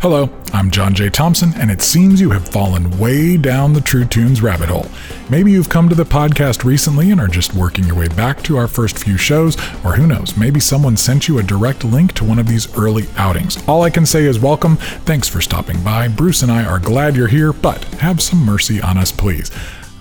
Hello, I'm John J. Thompson, and it seems you have fallen way down the True Tunes rabbit hole. Maybe you've come to the podcast recently and are just working your way back to our first few shows, or who knows, maybe someone sent you a direct link to one of these early outings. All I can say is welcome, thanks for stopping by. Bruce and I are glad you're here, but have some mercy on us, please.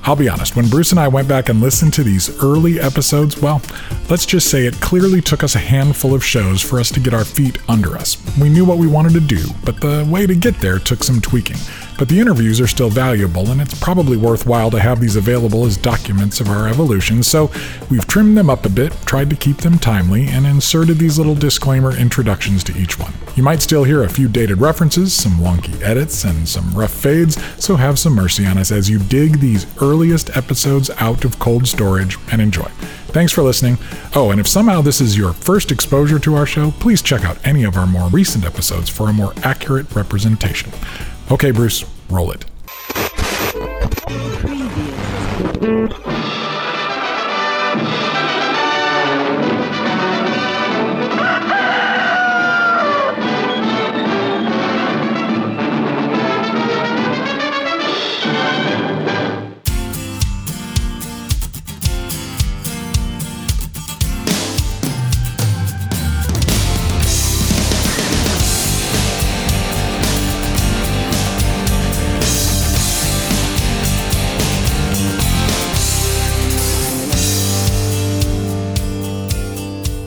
I'll be honest, when Bruce and I went back and listened to these early episodes, well, let's just say it clearly took us a handful of shows for us to get our feet under us. We knew what we wanted to do, but the way to get there took some tweaking. But the interviews are still valuable, and it's probably worthwhile to have these available as documents of our evolution, so we've trimmed them up a bit, tried to keep them timely, and inserted these little disclaimer introductions to each one. You might still hear a few dated references, some wonky edits, and some rough fades, so have some mercy on us as you dig these earliest episodes out of cold storage and enjoy. Thanks for listening. Oh, and if somehow this is your first exposure to our show, please check out any of our more recent episodes for a more accurate representation. Okay, Bruce, roll it.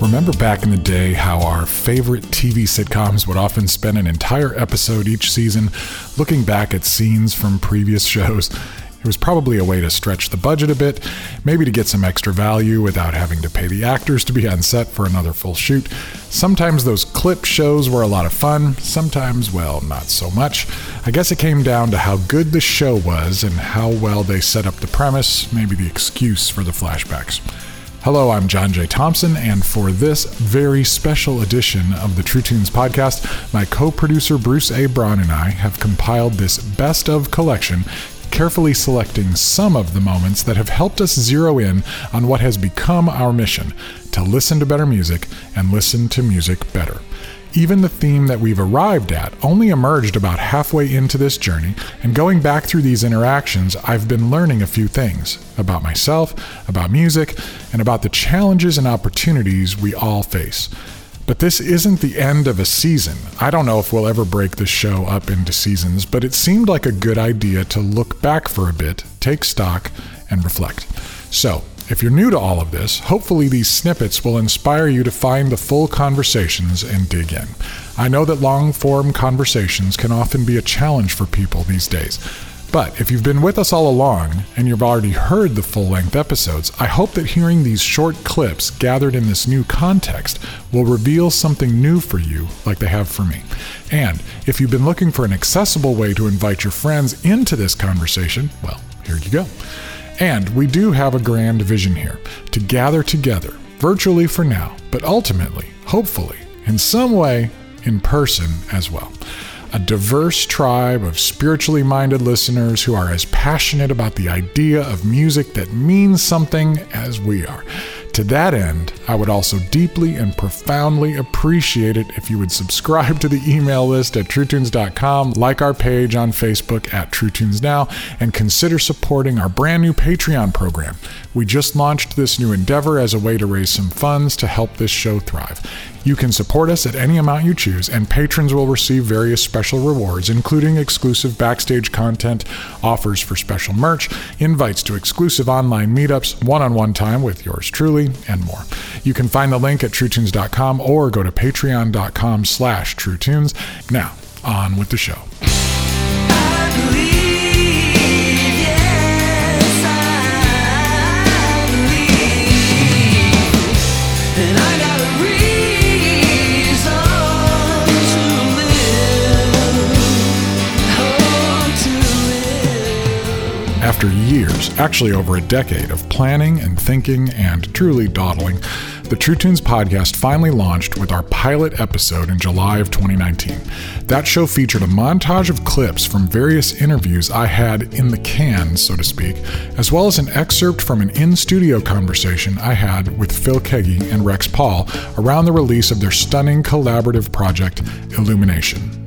Remember back in the day how our favorite TV sitcoms would often spend an entire episode each season looking back at scenes from previous shows? It was probably a way to stretch the budget a bit, maybe to get some extra value without having to pay the actors to be on set for another full shoot. Sometimes those clip shows were a lot of fun, sometimes, well, not so much. I guess it came down to how good the show was and how well they set up the premise, maybe the excuse for the flashbacks. Hello, I'm John J. Thompson, and for this very special edition of the True Tunes podcast, my co producer Bruce A. Braun and I have compiled this best of collection, carefully selecting some of the moments that have helped us zero in on what has become our mission to listen to better music and listen to music better. Even the theme that we've arrived at only emerged about halfway into this journey, and going back through these interactions, I've been learning a few things about myself, about music, and about the challenges and opportunities we all face. But this isn't the end of a season. I don't know if we'll ever break this show up into seasons, but it seemed like a good idea to look back for a bit, take stock, and reflect. So, if you're new to all of this, hopefully these snippets will inspire you to find the full conversations and dig in. I know that long form conversations can often be a challenge for people these days. But if you've been with us all along and you've already heard the full length episodes, I hope that hearing these short clips gathered in this new context will reveal something new for you, like they have for me. And if you've been looking for an accessible way to invite your friends into this conversation, well, here you go. And we do have a grand vision here to gather together, virtually for now, but ultimately, hopefully, in some way, in person as well. A diverse tribe of spiritually minded listeners who are as passionate about the idea of music that means something as we are. To that end, I would also deeply and profoundly appreciate it if you would subscribe to the email list at truetunes.com, like our page on Facebook at TrueTunes Now, and consider supporting our brand new Patreon program. We just launched this new endeavor as a way to raise some funds to help this show thrive. You can support us at any amount you choose, and patrons will receive various special rewards, including exclusive backstage content, offers for special merch, invites to exclusive online meetups, one on one time with yours truly, and more. You can find the link at truetunes.com or go to patreon.com slash truetunes. Now, on with the show. After years, actually over a decade, of planning and thinking and truly dawdling, the True Tunes podcast finally launched with our pilot episode in July of 2019. That show featured a montage of clips from various interviews I had in the can, so to speak, as well as an excerpt from an in studio conversation I had with Phil Keaggy and Rex Paul around the release of their stunning collaborative project, Illumination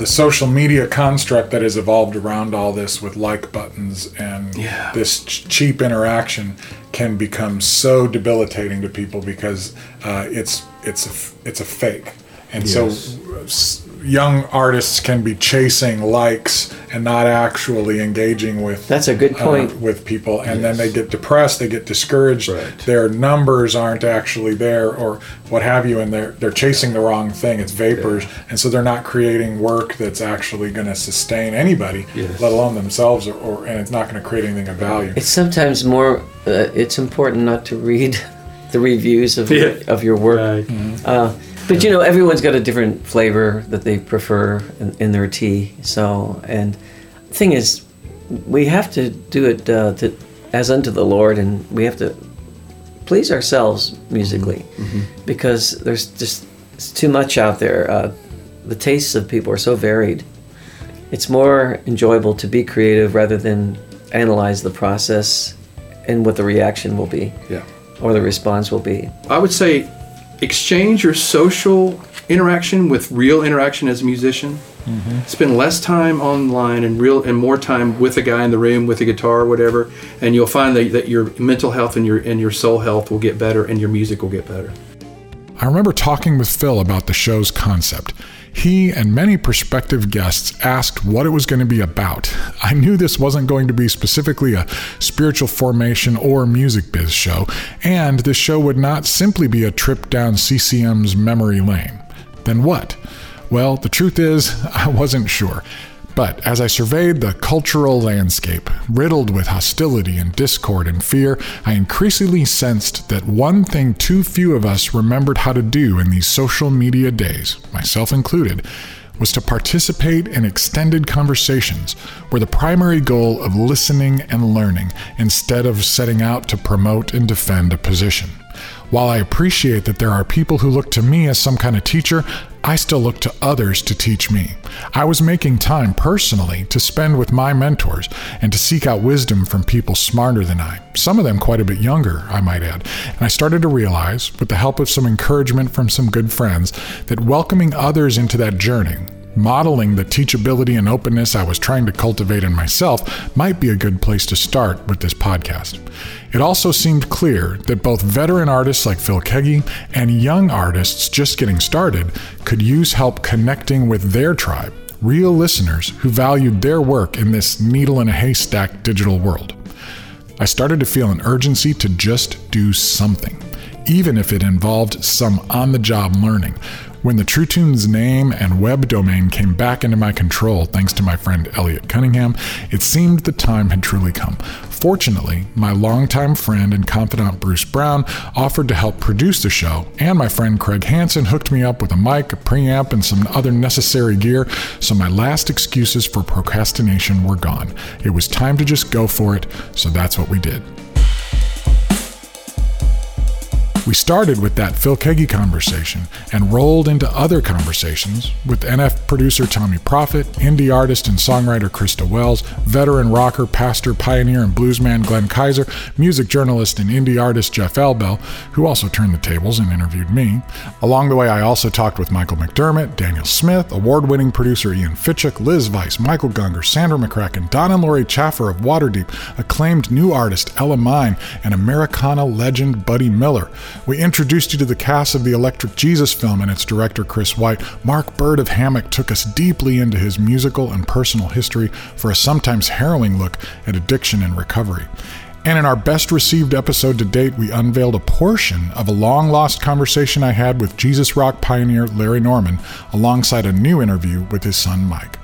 the social media construct that has evolved around all this with like buttons and Yeah. this ch- cheap interaction can become so debilitating to people because uh, it's it's a f- it's a fake, and so s- young artists can be chasing likes and not actually engaging with That's a good uh, point. with people, and then they get depressed, they get discouraged. Right. Their numbers aren't actually there, or what have you, and they're they're chasing the wrong thing. It's vapors, and so they're not creating work that's actually going to sustain anybody, Yes. let alone themselves, or, or and it's not going to create anything of value. It's sometimes more. Uh, it's important not to read the reviews of Yeah. of your work. Right. Uh, but you know, everyone's got a different flavor that they prefer in, in their tea. So, and the thing is, we have to do it uh, to, as unto the Lord, and we have to please ourselves musically, because there's just it's too much out there. Uh, the tastes of people are so varied. It's more enjoyable to be creative rather than analyze the process and what the reaction will be Yeah. or the response will be. I would say exchange your social interaction with real interaction as a musician. Mm-hmm. Spend less time online and real and more time with a guy in the room with a guitar or whatever, and you'll find that, that your mental health and your and your soul health will get better and your music will get better. I remember talking with Phil about the show's concept. He and many prospective guests asked what it was going to be about. I knew this wasn't going to be specifically a spiritual formation or music biz show, and this show would not simply be a trip down CCM's memory lane. Then what? Well, the truth is, I wasn't sure. But as I surveyed the cultural landscape, riddled with hostility and discord and fear, I increasingly sensed that one thing too few of us remembered how to do in these social media days, myself included, was to participate in extended conversations where the primary goal of listening and learning instead of setting out to promote and defend a position. While I appreciate that there are people who look to me as some kind of teacher, I still look to others to teach me. I was making time personally to spend with my mentors and to seek out wisdom from people smarter than I, some of them quite a bit younger, I might add. And I started to realize, with the help of some encouragement from some good friends, that welcoming others into that journey, modeling the teachability and openness I was trying to cultivate in myself might be a good place to start with this podcast. It also seemed clear that both veteran artists like Phil Keaggy and young artists just getting started could use help connecting with their tribe, real listeners who valued their work in this needle in a haystack digital world. I started to feel an urgency to just do something, even if it involved some on the job learning. When the True Tunes name and web domain came back into my control, thanks to my friend Elliot Cunningham, it seemed the time had truly come. Fortunately, my longtime friend and confidant Bruce Brown offered to help produce the show, and my friend Craig Hansen hooked me up with a mic, a preamp, and some other necessary gear, so my last excuses for procrastination were gone. It was time to just go for it, so that's what we did. We started with that Phil Keaggy conversation and rolled into other conversations with NF producer Tommee Profitt, indie artist and songwriter Krista Wells, veteran rocker, pastor, pioneer, and bluesman Glenn Kaiser, music journalist and indie artist Jeff Elbel, who also turned the tables and interviewed me. Along the way, I also talked with Michael McDermott, Daniel Smith, award winning producer Ian Fitchuk, Liz Weiss, Michael Gungor, Sandra McCracken, Don and Lori Chaffer of Waterdeep, acclaimed new artist Ella Mine, and Americana legend Buddy Miller. We introduced you to the cast of the Electric Jesus film and its director Chris White. Marc Byrd of Hammock took us deeply into his musical and personal history for a sometimes harrowing look at addiction and recovery. And in our best received episode to date, we unveiled a portion of a long lost conversation I had with Jesus rock pioneer Larry Norman, alongside a new interview with his son Mike.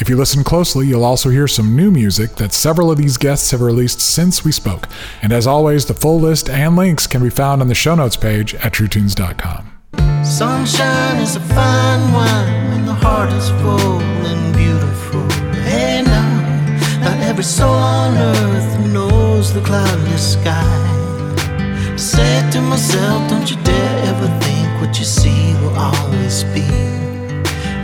If you listen closely, you'll also hear some new music that several of these guests have released since we spoke. And as always, the full list and links can be found on the show notes page at truetunes.com. Sunshine is a fine wine when the heart is full and beautiful. Hey now, not every soul on earth knows the cloudless sky. I said to myself, don't you dare ever think what you see will always be.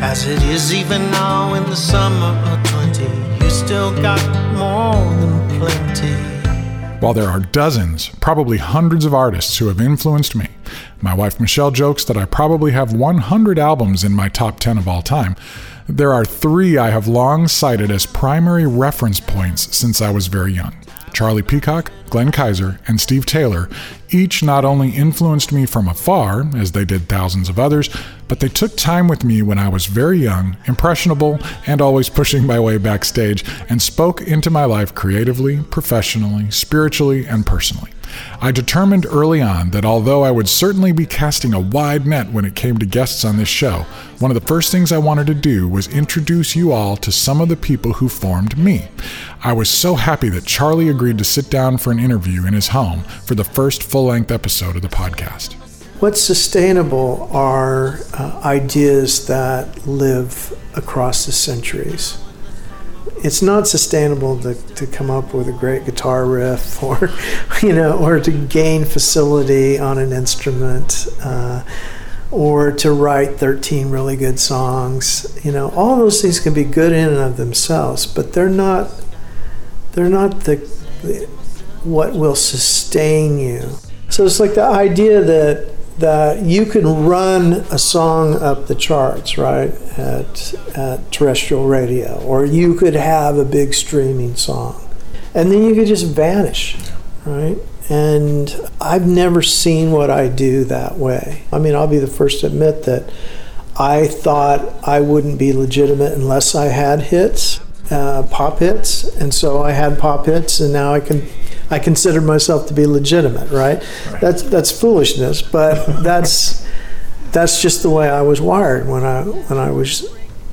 As it is even now in the summer of 20, you still got more than plenty. While there are dozens, probably hundreds of artists who have influenced me, my wife Michelle jokes that I probably have 100 albums in my top 10 of all time. There are three I have long cited as primary reference points since I was very young. Charlie Peacock, Glenn Kaiser, and Steve Taylor each not only influenced me from afar, as they did thousands of others, but they took time with me when I was very young, impressionable, and always pushing my way backstage, and spoke into my life creatively, professionally, spiritually, and personally. I determined early on that although I would certainly be casting a wide net when it came to guests on this show, one of the first things I wanted to do was introduce you all to some of the people who formed me. I was so happy that Charlie agreed to sit down for an interview in his home for the first full length episode of the podcast. What's sustainable are uh, ideas that live across the centuries it's not sustainable to, to come up with a great guitar riff or you know or to gain facility on an instrument uh, or to write 13 really good songs. You know all those things can be good in and of themselves but they're not they're not the what will sustain you. So it's like the idea that that you can run a song up the charts, right, at, at terrestrial radio, or you could have a big streaming song, and then you could just vanish, right? And I've never seen what I do that way. I mean, I'll be the first to admit that I thought I wouldn't be legitimate unless I had hits, uh, pop hits, and so I had pop hits, and now I can I considered myself to be legitimate, right? right. That's that's foolishness, but that's that's just the way I was wired when I when I was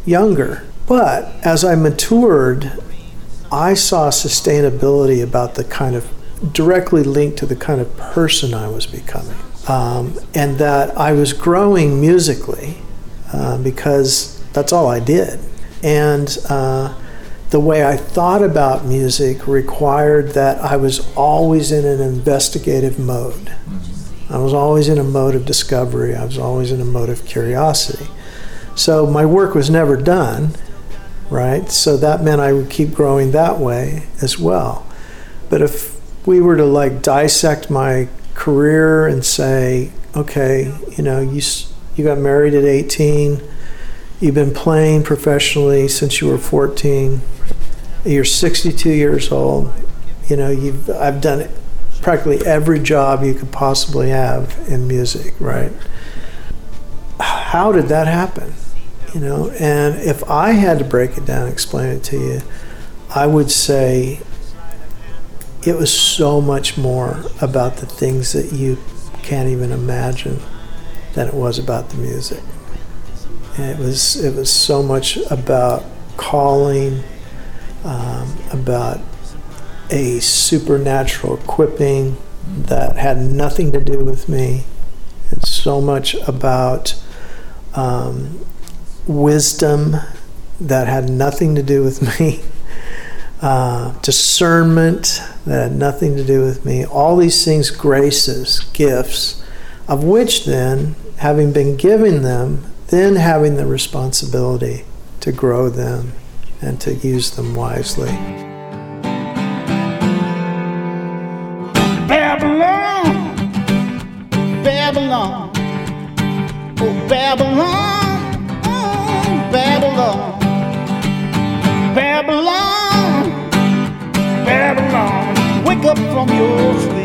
younger. But as I matured, I saw sustainability about the kind of directly linked to the kind of person I was becoming, um, and that I was growing musically uh, because that's all I did, and. Uh, the way I thought about music required that I was always in an investigative mode. I was always in a mode of discovery, I was always in a mode of curiosity. So my work was never done, right? So that meant I would keep growing that way as well. But if we were to like dissect my career and say, okay, you know, you you got married at 18, you've been playing professionally since you were 14 you're 62 years old. You know, you've I've done practically every job you could possibly have in music, right? How did that happen? You know, and if I had to break it down and explain it to you, I would say it was so much more about the things that you can't even imagine than it was about the music. And it was it was so much about calling um, about a supernatural equipping that had nothing to do with me. It's so much about um, wisdom that had nothing to do with me. Uh, discernment that had nothing to do with me. All these things, graces, gifts, of which then, having been given them, then having the responsibility to grow them and to use them wisely. Babylon, Babylon, oh Babylon, oh Babylon, Babylon, Babylon, wake up from your sleep.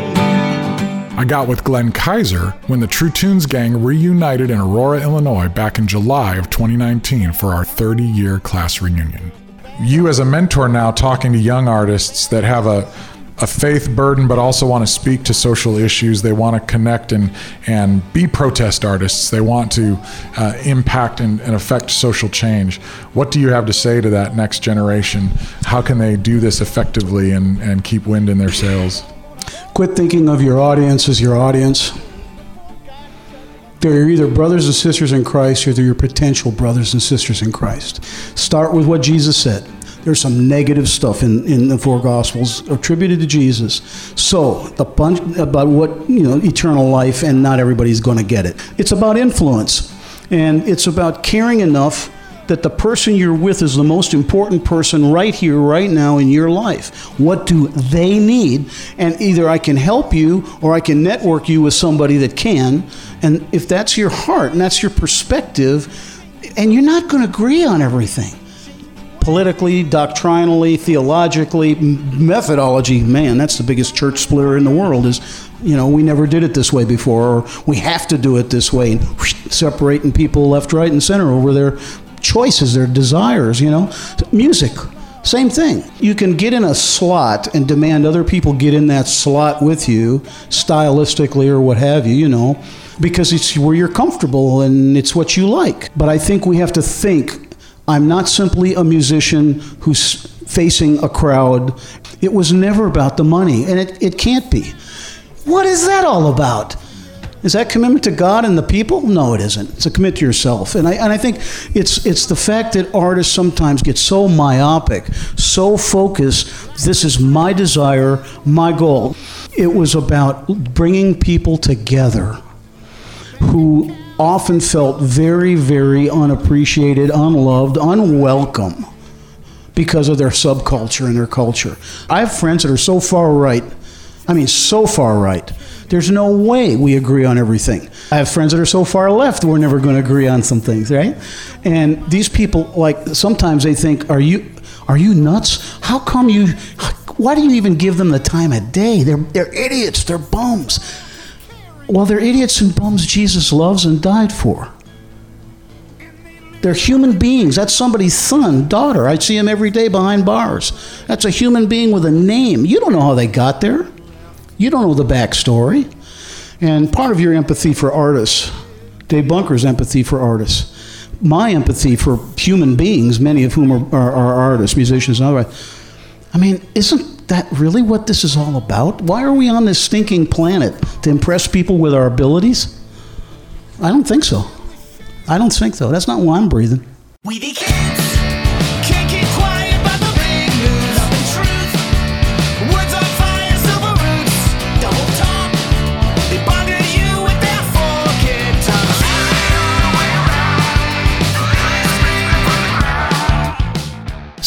I got with Glenn Kaiser when the True Tunes gang reunited in Aurora, Illinois back in July of 2019 for our 30 year class reunion you as a mentor now talking to young artists that have a a faith burden, but also want to speak to social issues. They want to connect and and be protest artists. They want to uh, impact and, and affect social change. What do you have to say to that next generation? How can they do this effectively and, and keep wind in their sails? Quit thinking of your audience as your audience. They're either brothers and sisters in Christ or they're your potential brothers and sisters in Christ. Start with what Jesus said. There's some negative stuff in, in the four Gospels attributed to Jesus. So, the bunch about what, you know, eternal life, and not everybody's going to get it. It's about influence, and it's about caring enough that the person you're with is the most important person right here, right now in your life. What do they need? And either I can help you or I can network you with somebody that can. And if that's your heart and that's your perspective, and you're not going to agree on everything politically, doctrinally, theologically, methodology. Man, that's the biggest church splitter in the world. Is you know we never did it this way before, or we have to do it this way, and whoosh, separating people left, right, and center over their choices, their desires. You know, music. Same thing. You can get in a slot and demand other people get in that slot with you, stylistically or what have you, you know, because it's where you're comfortable and it's what you like. But I think we have to think I'm not simply a musician who's facing a crowd. It was never about the money, and it, it can't be. What is that all about? Is that commitment to God and the people? No, it isn't. It's a commitment to yourself. And I, and I think it's, it's the fact that artists sometimes get so myopic, so focused. This is my desire, my goal. It was about bringing people together who often felt very, very unappreciated, unloved, unwelcome because of their subculture and their culture. I have friends that are so far right. I mean, so far right. There's no way we agree on everything. I have friends that are so far left we're never going to agree on some things, right? And these people, like, sometimes they think, "Are you, are you nuts? How come you? Why do you even give them the time of day? They're they're idiots. They're bums." Well, they're idiots and bums Jesus loves and died for. They're human beings. That's somebody's son, daughter. I see them every day behind bars. That's a human being with a name. You don't know how they got there. You don't know the backstory. And part of your empathy for artists, Dave Bunker's empathy for artists, my empathy for human beings, many of whom are, are, are artists, musicians, and otherwise. I mean, isn't that really what this is all about? Why are we on this stinking planet? To impress people with our abilities? I don't think so. I don't think so. That's not why I'm breathing. We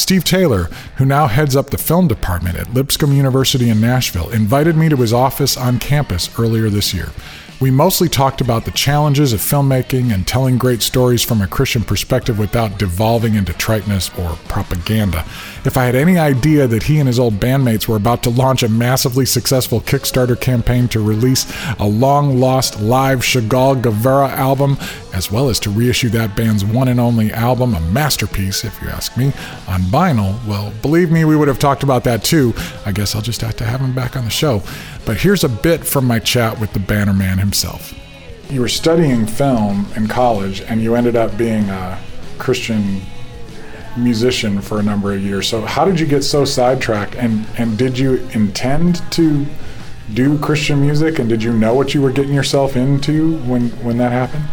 Steve Taylor, who now heads up the film department at Lipscomb University in Nashville, invited me to his office on campus earlier this year. We mostly talked about the challenges of filmmaking and telling great stories from a Christian perspective without devolving into triteness or propaganda. If I had any idea that he and his old bandmates were about to launch a massively successful Kickstarter campaign to release a long lost live Chagall Guevara album, as well as to reissue that band's one and only album, a masterpiece, if you ask me, on vinyl, well, believe me, we would have talked about that too. I guess I'll just have to have him back on the show. But here's a bit from my chat with the banner man himself. You were studying film in college, and you ended up being a Christian musician for a number of years. So, how did you get so sidetracked? And, and did you intend to do Christian music? And did you know what you were getting yourself into when, when that happened?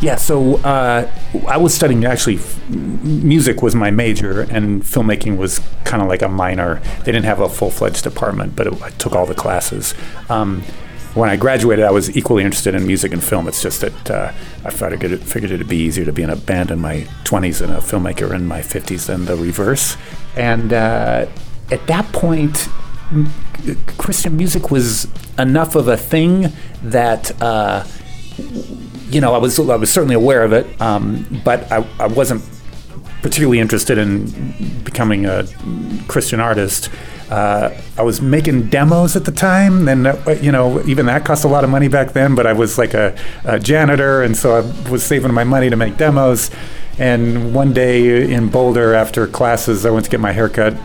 Yeah, so uh, I was studying actually, f- music was my major, and filmmaking was kind of like a minor. They didn't have a full fledged department, but it, I took all the classes. Um, when I graduated, I was equally interested in music and film. It's just that uh, I figured it, figured it'd be easier to be in a band in my 20s and a filmmaker in my 50s than the reverse. And uh, at that point, Christian music was enough of a thing that. Uh, you know, I was I was certainly aware of it, um, but I, I wasn't particularly interested in becoming a Christian artist. Uh, I was making demos at the time, and uh, you know, even that cost a lot of money back then. But I was like a, a janitor, and so I was saving my money to make demos. And one day in Boulder, after classes, I went to get my haircut.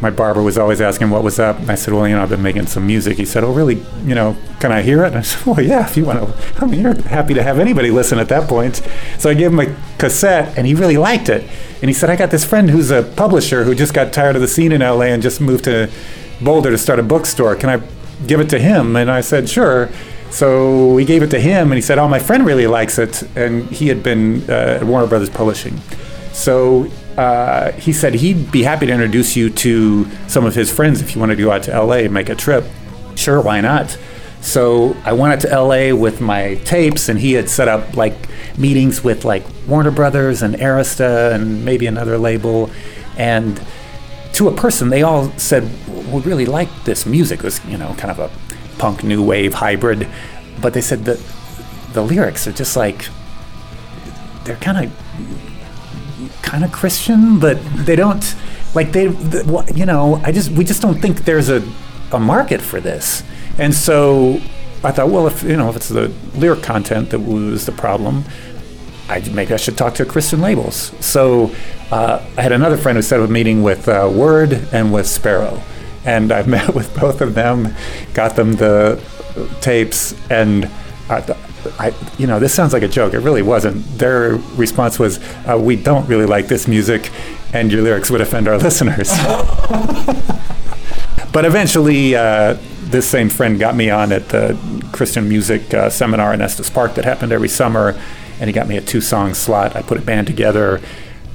My barber was always asking what was up. And I said, "Well, you know, I've been making some music." He said, "Oh, really? You know, can I hear it?" And I said, "Well, yeah, if you want to. I mean, you're happy to have anybody listen at that point." So I gave him a cassette, and he really liked it. And he said, "I got this friend who's a publisher who just got tired of the scene in LA and just moved to Boulder to start a bookstore. Can I give it to him?" And I said, "Sure." So we gave it to him, and he said, "Oh, my friend really likes it," and he had been uh, at Warner Brothers Publishing. So uh, he said he'd be happy to introduce you to some of his friends if you wanted to go out to LA and make a trip. Sure, why not? So I went out to LA with my tapes, and he had set up like meetings with like Warner Brothers and Arista and maybe another label. And to a person, they all said, "We really like this music. It was you know kind of a punk new wave hybrid," but they said that the lyrics are just like they're kind of kind of Christian, but they don't like they the, you know I just we just don't think there's a a market for this, and so I thought, well, if you know if it's the lyric content that was the problem. I maybe I should talk to Christian labels. So uh, I had another friend who set up a meeting with uh, Word and with Sparrow, and I met with both of them, got them the tapes, and I, I, you know, this sounds like a joke. It really wasn't. Their response was, uh, "We don't really like this music, and your lyrics would offend our listeners." but eventually, uh, this same friend got me on at the Christian music uh, seminar in Estes Park that happened every summer, and he got me a two-song slot. I put a band together.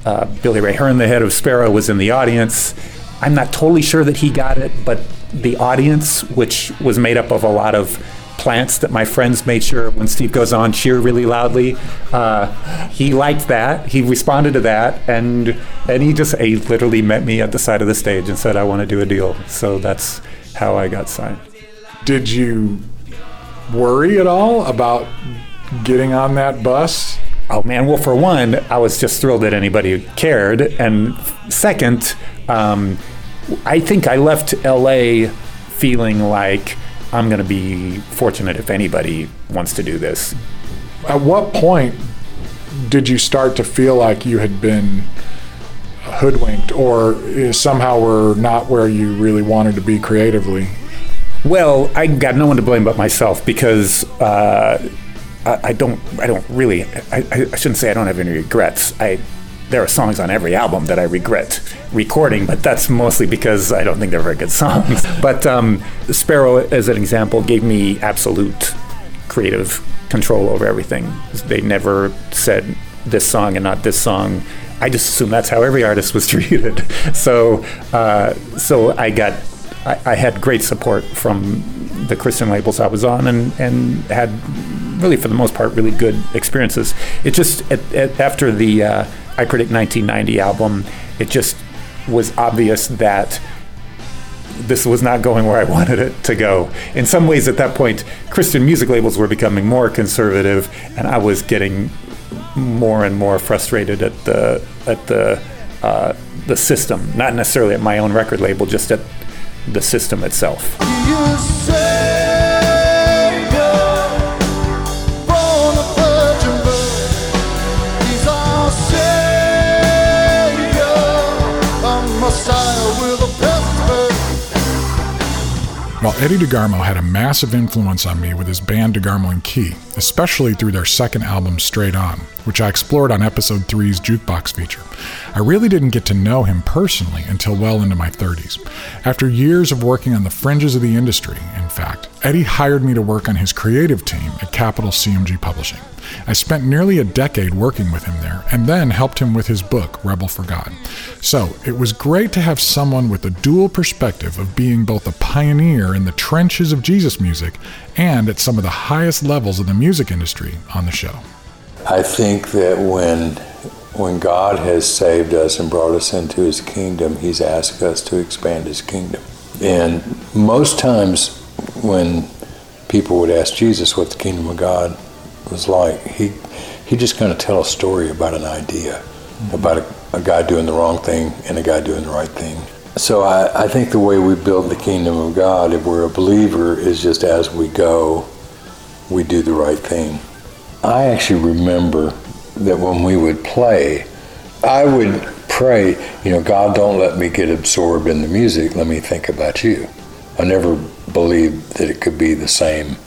Uh, Billy Ray Hearn, the head of Sparrow, was in the audience. I'm not totally sure that he got it, but the audience, which was made up of a lot of plants that my friends made sure when Steve goes on cheer really loudly. Uh, he liked that. He responded to that, and and he just he literally met me at the side of the stage and said, "I want to do a deal." So that's how I got signed. Did you worry at all about getting on that bus? Oh man, well, for one, I was just thrilled that anybody cared, and second, um, I think I left LA feeling like I'm going to be fortunate if anybody wants to do this. At what point did you start to feel like you had been hoodwinked or somehow were not where you really wanted to be creatively? Well, I got no one to blame but myself because uh, I, I don't. I don't really. I, I shouldn't say I don't have any regrets. I there are songs on every album that I regret recording, but that's mostly because I don't think they're very good songs. but um, Sparrow, as an example, gave me absolute creative control over everything. They never said this song and not this song. I just assume that's how every artist was treated. So, uh, so I got, I, I had great support from the Christian labels I was on, and and had really, for the most part, really good experiences. It just at, at, after the uh, I Predict 1990 album, it just was obvious that this was not going where I wanted it to go. In some ways, at that point, Christian music labels were becoming more conservative, and I was getting more and more frustrated at the at the uh, the system, not necessarily at my own record label, just at the system itself. While Eddie DeGarmo had a massive influence on me with his band DeGarmo and Key, especially through their second album Straight On, which I explored on episode 3's Jukebox feature, I really didn't get to know him personally until well into my 30s. After years of working on the fringes of the industry, in fact, Eddie hired me to work on his creative team at Capitol CMG Publishing. I spent nearly a decade working with him there and then helped him with his book, Rebel for God. So it was great to have someone with a dual perspective of being both a pioneer in the trenches of Jesus music and at some of the highest levels of the music industry on the show. I think that when when God has saved us and brought us into his kingdom, he's asked us to expand his kingdom. And most times when people would ask Jesus what the kingdom of God was like, he he just kind of tell a story about an idea, mm-hmm. about a, a guy doing the wrong thing and a guy doing the right thing. So I, I think the way we build the kingdom of God, if we're a believer, is just as we go, we do the right thing. I actually remember that when we would play, I would pray, you know, God, don't let me get absorbed in the music. Let me think about you. I never believed that it could be the same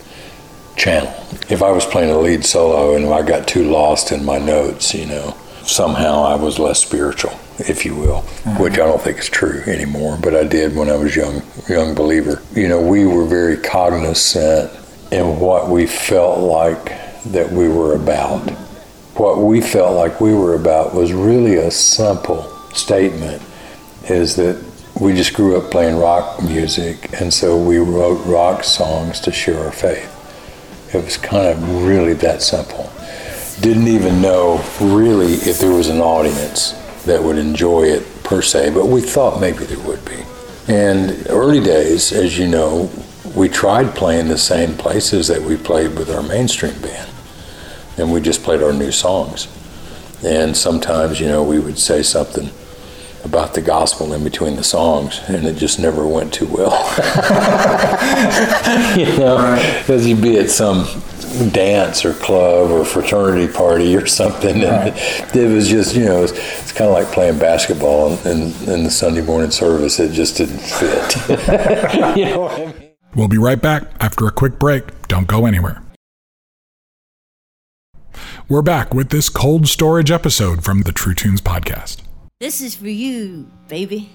channel. If I was playing a lead solo and I got too lost in my notes, you know, somehow I was less spiritual, if you will, mm-hmm. which I don't think is true anymore, but I did when I was young, young believer. You know, we were very cognizant in what we felt like that we were about. What we felt like we were about was really a simple statement is that we just grew up playing rock music, and so we wrote rock songs to share our faith. It was kind of really that simple. Didn't even know really if there was an audience that would enjoy it per se, but we thought maybe there would be. And early days, as you know, we tried playing the same places that we played with our mainstream band, and we just played our new songs. And sometimes, you know, we would say something about the gospel in between the songs, and it just never went too well. you know, because you'd be at some dance or club or fraternity party or something, and it was just, you know, it's, it's kind of like playing basketball in, in the Sunday morning service. It just didn't fit. you know what I mean? We'll be right back after a quick break. Don't go anywhere. We're back with this cold storage episode from the True Tunes podcast. This is for you, baby.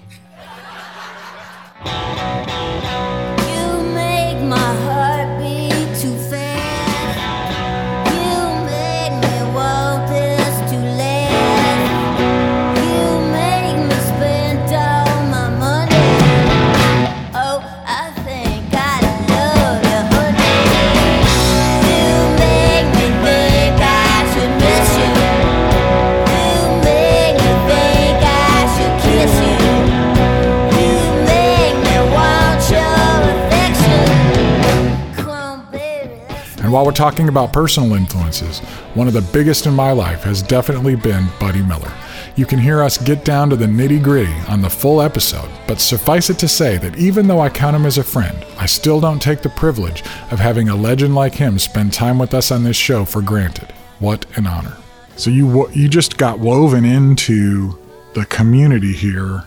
While we're talking about personal influences, one of the biggest in my life has definitely been Buddy Miller. You can hear us get down to the nitty gritty on the full episode, but suffice it to say that even though I count him as a friend, I still don't take the privilege of having a legend like him spend time with us on this show for granted. What an honor. So you you just got woven into the community here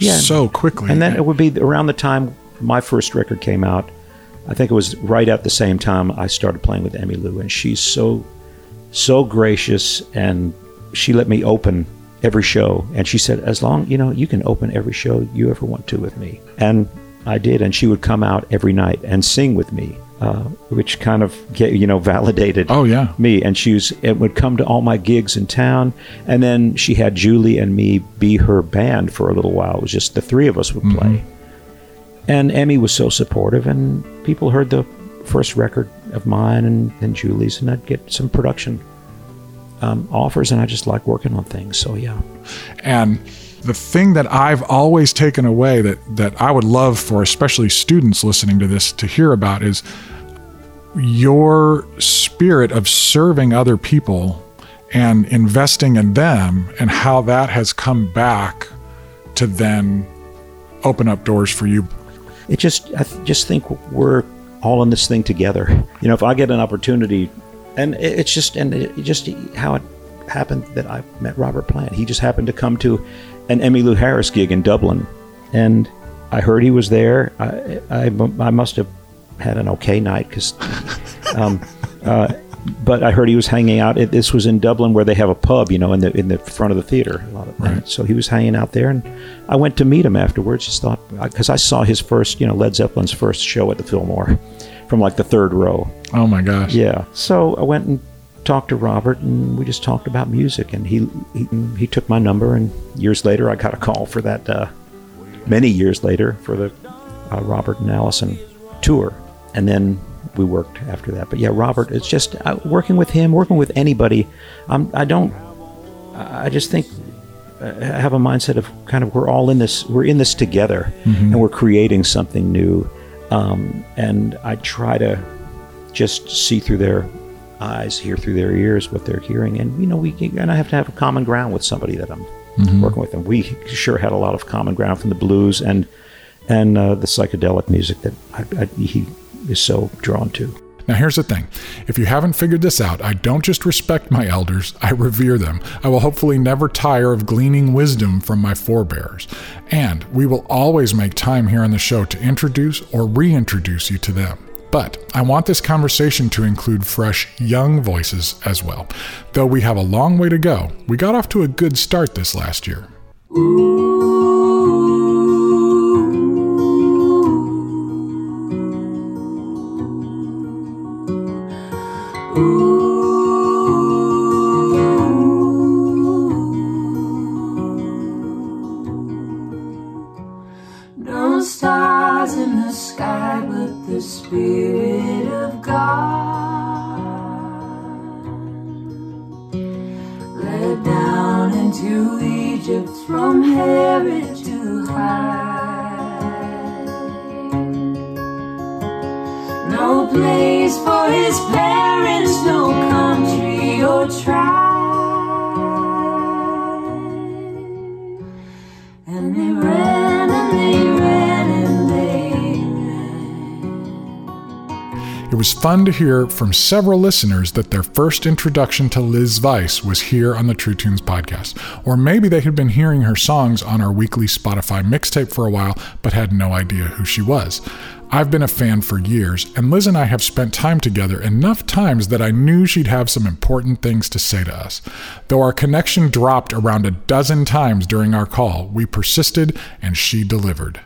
Yeah. so quickly. And then it would be around the time my first record came out. I think it was right at the same time I started playing with Emmylou, and she's so, so gracious, and she let me open every show. And she said, as long you know, you can open every show you ever want to with me, and I did. And she would come out every night and sing with me, uh, which kind of get you know validated Oh yeah. me and she was it would come to all my gigs in town and then she had julie and me be her band for a little while it was just the three of us would play and emmy was so supportive and people heard the first record of mine and, and julie's and i'd get some production um, offers and i just like working on things so yeah And the thing that I've always taken away that, that I would love for especially students listening to this to hear about is your spirit of serving other people and investing in them and how that has come back to then open up doors for you. It just I just think we're all in this thing together. You know, if I get an opportunity, and it- it's just and it just how it happened that I met Robert Plant. He just happened to come to an Emmylou Harris gig in Dublin, and I heard he was there. I I, I must have had an okay night because. Um, uh, but I heard he was hanging out. It, this was in Dublin, where they have a pub, you know, in the in the front of the theater. A lot of Right. So he was hanging out there, and I went to meet him afterwards. Just thought because I saw his first, you know, Led Zeppelin's first show at the Fillmore, from like the third row. Oh my gosh. Yeah. So I went and talked to Robert, and we just talked about music. And he he, he took my number, and years later, I got a call for that. Uh, many years later, for the uh, Robert and Alison tour, and then we worked after that. But yeah, Robert, it's just uh, working with him, working with anybody. Um, I don't. I just think uh, I have a mindset of kind of we're all in this. We're in this together, and we're creating something new. Um, and I try to just see through their eyes, hear through their ears what they're hearing, and you know, we and I have to have a common ground with somebody that I'm working with, and we sure had a lot of common ground from the blues and and uh, the psychedelic music that I, I, he is so drawn to. Now, here's the thing if you haven't figured this out, I don't just respect my elders, I revere them. I will hopefully never tire of gleaning wisdom from my forebears. And we will always make time here on the show to introduce or reintroduce you to them. But I want this conversation to include fresh, young voices as well. Though we have a long way to go, we got off to a good start this last year. sky, It was fun to hear from several listeners that their first introduction to Liz Vice was here on the True Tunes podcast. Or maybe they had been hearing her songs on our weekly Spotify mixtape for a while, but had no idea who she was. I've been a fan for years, and Liz and I have spent time together enough times that I knew she'd have some important things to say to us. Though our connection dropped around a dozen times during our call, we persisted and she delivered.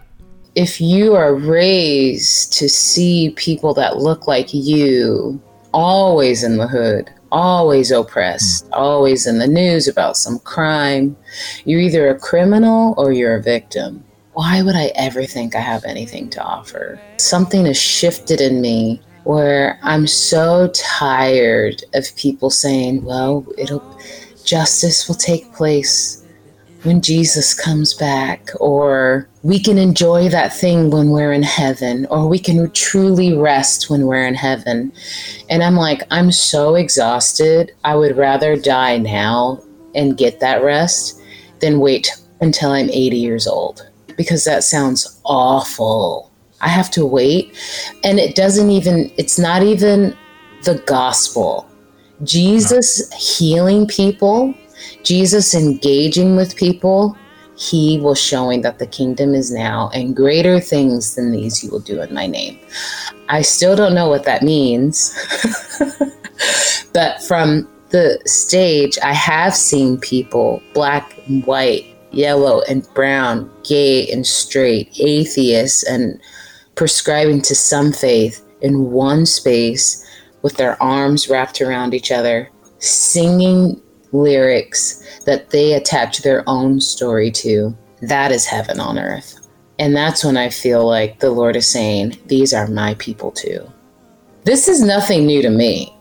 If you are raised to see people that look like you always in the hood, always oppressed, hmm. always in the news about some crime, you're either a criminal or you're a victim. Why would I ever think I have anything to offer? Something has shifted in me where I'm so tired of people saying, well, it'll justice will take place when Jesus comes back, or we can enjoy that thing when we're in heaven, or we can truly rest when we're in heaven. And I'm like, I'm so exhausted. I would rather die now and get that rest than wait until I'm 80 years old because that sounds awful. I have to wait. And it doesn't even, it's not even the gospel. Jesus healing people, Jesus engaging with people, he was showing that the kingdom is now, and greater things than these you will do in my name. I still don't know what that means, but from the stage, I have seen people, black and white, yellow and brown, gay and straight, atheists, and prescribing to some faith in one space with their arms wrapped around each other, singing lyrics that they attach their own story to. That is heaven on earth. And that's when I feel like the Lord is saying, These are my people too. This is nothing new to me.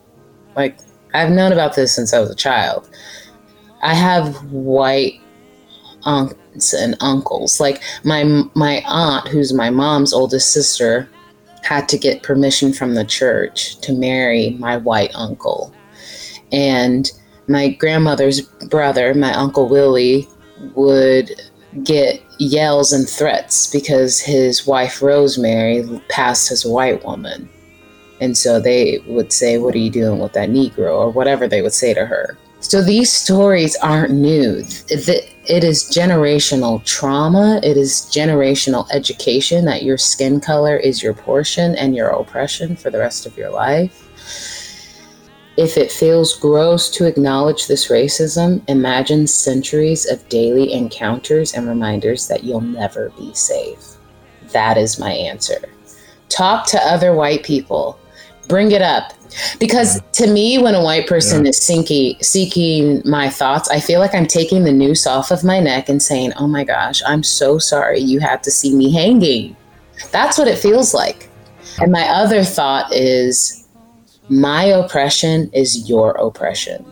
Like, I've known about this since I was a child. I have white aunts and uncles. Like my my aunt, who's my mom's oldest sister, had to get permission from the church to marry my white uncle. And my grandmother's brother, my uncle Willie, would get yells and threats because his wife Rosemary passed as a white woman. And so they would say, What are you doing with that Negro? or whatever they would say to her. So these stories aren't new. It is generational trauma, it is generational education that your skin color is your portion and your oppression for the rest of your life. If it feels gross to acknowledge this racism, imagine centuries of daily encounters and reminders that you'll never be safe. That is my answer. Talk to other white people. Bring it up. Because to me, when a white person is seeking, seeking my thoughts, I feel like I'm taking the noose off of my neck and saying, Oh my gosh, I'm so sorry you had to see me hanging. That's what it feels like. And my other thought is, my oppression is your oppression.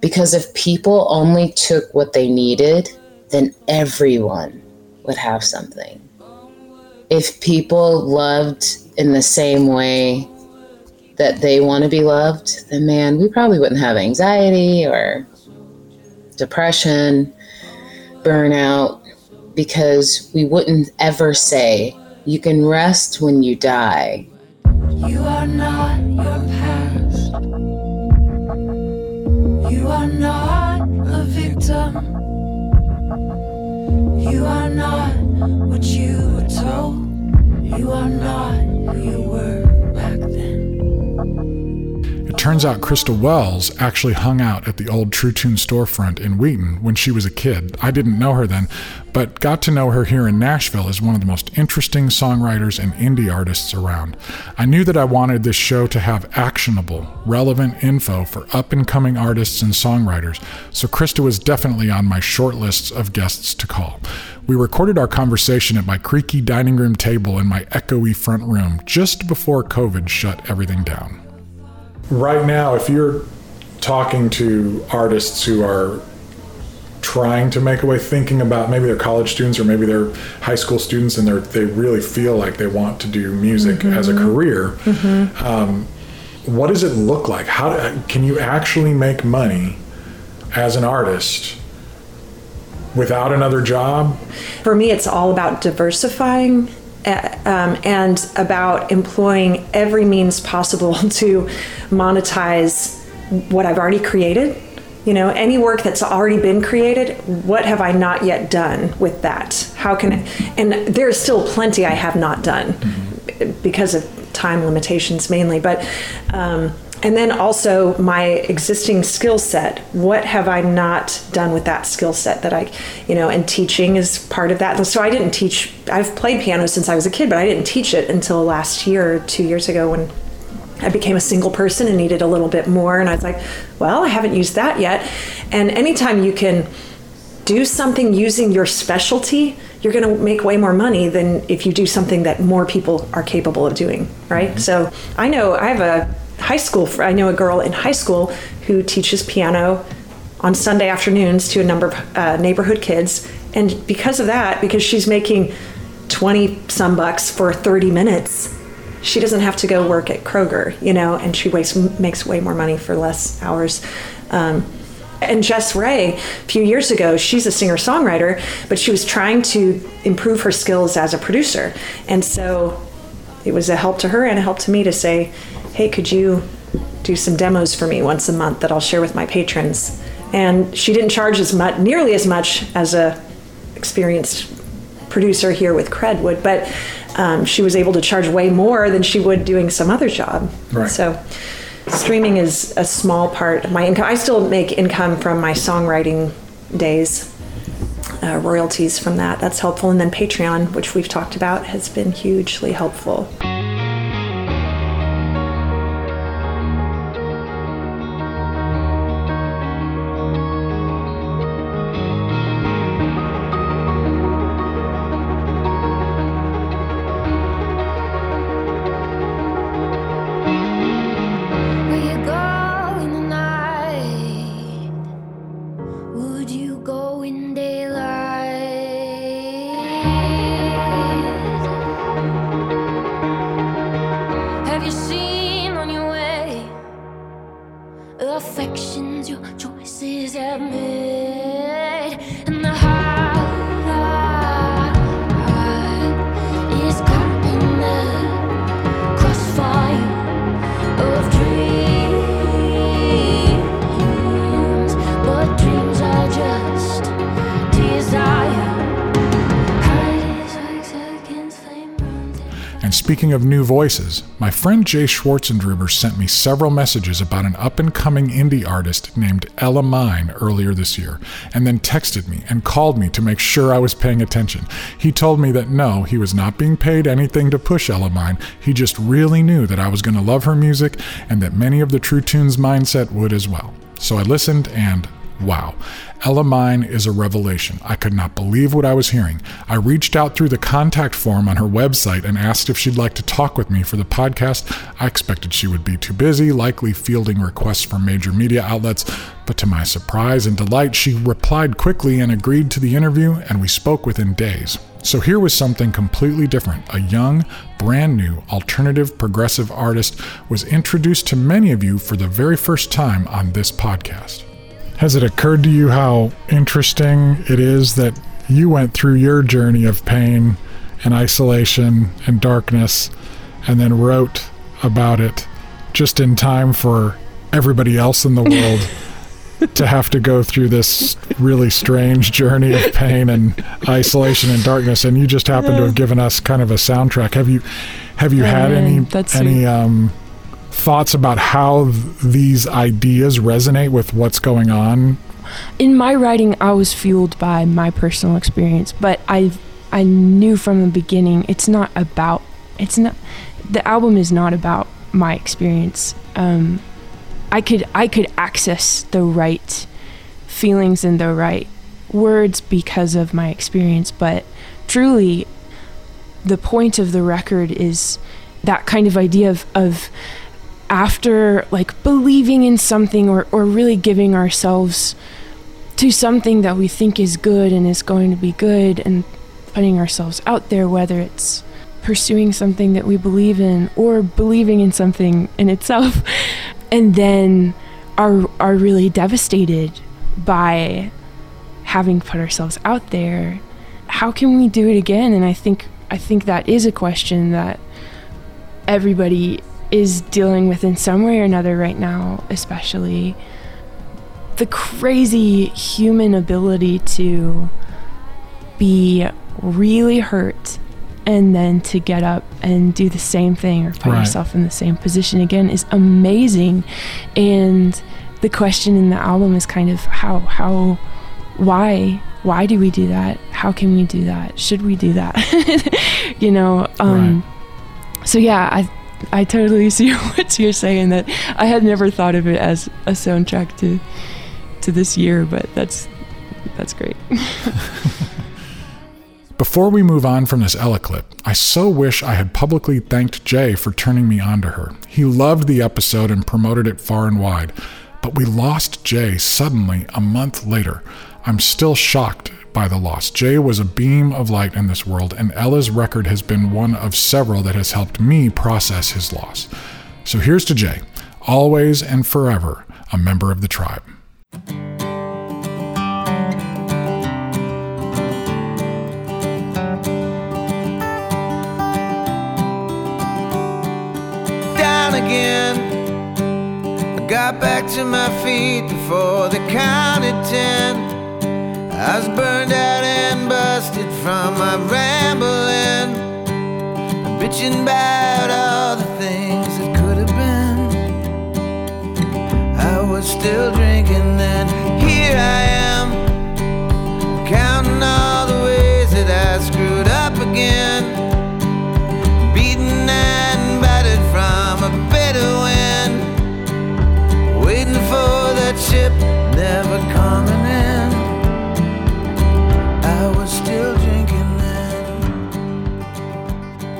Because if people only took what they needed, then everyone would have something. If people loved in the same way that they want to be loved, then man, we probably wouldn't have anxiety or depression, burnout, because we wouldn't ever say, you can rest when you die. You are not your past. You are not a victim. You are not what you were told. You are not then. turns out Christa Wells actually hung out at the old True Tune storefront in Wheaton when she was a kid. I didn't know her then, but got to know her here in Nashville as one of the most interesting songwriters and indie artists around. I knew that I wanted this show to have actionable, relevant info for up and coming artists and songwriters, so Christa was definitely on my short lists of guests to call. We recorded our conversation at my creaky dining room table in my echoey front room just before COVID shut everything down. Right now, if you're talking to artists who are trying to make a way, thinking about maybe they're college students or maybe they're high school students and they're, they really feel like they want to do music as a career, um, what does it look like? How can you actually make money as an artist without another job? For me, it's all about diversifying um, and about employing every means possible to monetize what I've already created. You know, any work that's already been created, what have I not yet done with that? How can, and there's still plenty I have not done because of time limitations mainly, but, um, and then also my existing skill set. What have I not done with that skill set that I, you know, and teaching is part of that. So I didn't teach, I've played piano since I was a kid, but I didn't teach it until last year two years ago when I became a single person and needed a little bit more. And I was like, well, I haven't used that yet. And anytime you can do something using your specialty, you're going to make way more money than if you do something that more people are capable of doing, right? Mm-hmm. So I know I have a high school, I know a girl in high school who teaches piano on Sunday afternoons to a number of uh, neighborhood kids. And because of that, because she's making 20 some bucks for 30 minutes, she doesn't have to go work at Kroger, you know, and she wastes, makes way more money for less hours. Um, and Jess Ray, a few years ago, she's a singer songwriter, but she was trying to improve her skills as a producer. And so it was a help to her and a help to me to say, hey, could you do some demos for me once a month that I'll share with my patrons? And she didn't charge as much, nearly as much as a experienced producer here with Cred would, but um, she was able to charge way more than she would doing some other job. Right. So streaming is a small part of my income. I still make income from my songwriting days, uh, royalties from that. That's helpful. And then Patreon, which we've talked about, has been hugely helpful. Speaking of new voices, my friend Jay Swartzendruber sent me several messages about an up and coming indie artist named Ella Mine earlier this year, and then texted me and called me to make sure I was paying attention. He told me that no, he was not being paid anything to push Ella Mine, he just really knew that I was going to love her music and that many of the True Tunes mindset would as well. So I listened and Wow. Ella Mine is a revelation. I could not believe what I was hearing. I reached out through the contact form on her website and asked if she'd like to talk with me for the podcast. I expected she would be too busy, likely fielding requests from major media outlets, but to my surprise and delight, she replied quickly and agreed to the interview, and we spoke within days. So here was something completely different. A young, brand new, alternative progressive artist was introduced to many of you for the very first time on this podcast. Has it occurred to you how interesting it is that you went through your journey of pain and isolation and darkness and then wrote about it just in time for everybody else in the world to have to go through this really strange journey of pain and isolation and darkness? And you just happen to have given us kind of a soundtrack. Have you have you had Uh, any that's any um thoughts about how th- these ideas resonate with what's going on? in my writing i was fueled by my personal experience but i i knew from the beginning it's not about it's not the album is not about my experience um i could i could access the right feelings and the right words because of my experience but truly the point of the record is that kind of idea of, of after like believing in something or, or really giving ourselves to something that we think is good and is going to be good and putting ourselves out there whether it's pursuing something that we believe in or believing in something in itself and then are are really devastated by having put ourselves out there how can we do it again? And i think i think that is a question that everybody is dealing with in some way or another right now especially the crazy human ability to be really hurt and then to get up and do the same thing or put Right. yourself in the same position again is amazing. And the question in the album is kind of how how why why do we do that? How can we do that? Should we do that? You know um so yeah i i totally see what you're saying that i had never thought of it as a soundtrack to to this year but that's that's great Before we move on from this Ella clip, I so wish I had publicly thanked Jay for turning me on to her. He loved the episode and promoted it far and wide, but we lost Jay suddenly a month later. I'm still shocked by the loss. Jay was a beam of light in this world, and Ella's record has been one of several that has helped me process his loss. So here's to Jay, always and forever a member of the tribe. down again. I got back to my feet before they counted ten. I was burned out and busted from my rambling, bitching about all the things that could have been. I was still drinking then. Here I am, counting all the ways that I screwed up again beaten and battered from a bitter wind, waiting for that ship never coming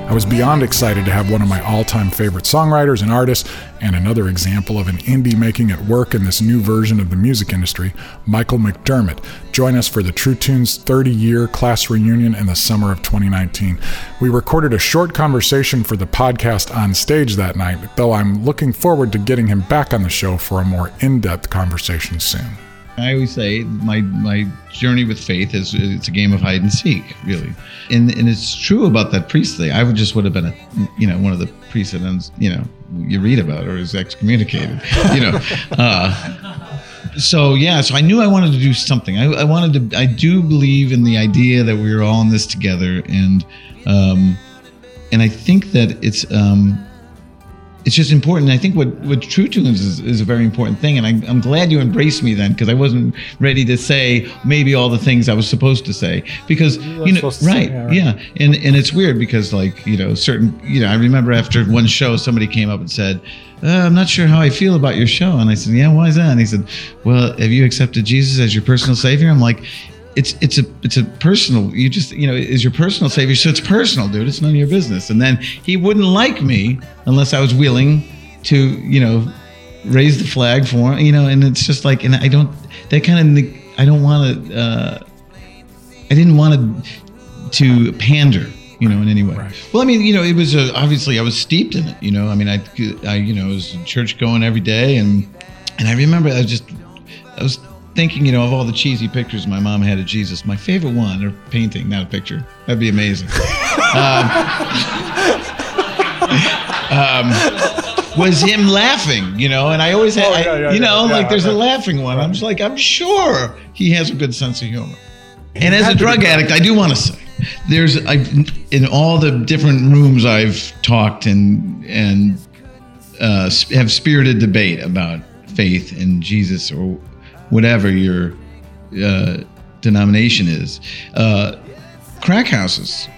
I was beyond excited to have one of my all time favorite songwriters and artists, and another example of an indie making it work in this new version of the music industry, Michael McDermott, join us for the True Tunes 30 year class reunion in the summer of 2019. We recorded a short conversation for the podcast on stage that night, though I'm looking forward to getting him back on the show for a more in depth conversation soon. I always say my my journey with faith is it's a game of hide and seek, really, and and it's true about that priest thing. I would just would have been a you know one of the priests that you know you read about or is excommunicated, you know. Uh, so yeah, so I knew I wanted to do something. I, I wanted to. I do believe in the idea that we are all in this together, and um, and I think that it's um, it's just important. I think what what True Tunes is, is a very important thing, and I, I'm glad you embraced me then because I wasn't ready to say maybe all the things I was supposed to say because you know supposed to say, right, yeah, right. yeah, and and it's weird because like you know certain you know I remember after one show somebody came up and said. Uh, I'm not sure how I feel about your show, and I said, "Yeah, why is that?" And he said, "Well, have you accepted Jesus as your personal savior?" I'm like, it's it's a it's a personal you just you know is your personal savior. So it's personal dude. It's none of your business. And then he wouldn't like me unless i was willing to you know raise the flag for him you know and it's just like and i don't that kind of i don't want to uh i didn't want to to pander you know in any way. Well i mean you know it was uh, obviously i was steeped in it you know. I mean i i you know was church going every day and and i remember i was just i was thinking, you know, of all the cheesy pictures my mom had of Jesus, my favorite one, or painting, not a picture. That'd be amazing. um, um, was him laughing, you know, and I always had, Oh, I- yeah, yeah, you know, yeah, like there's a laughing one. I'm just like, I'm sure he has a good sense of humor. And as a drug addict, I do want to say, there's I in all the different rooms I've talked and and uh, have spirited debate about faith in Jesus or whatever your uh, denomination is. Uh, crack houses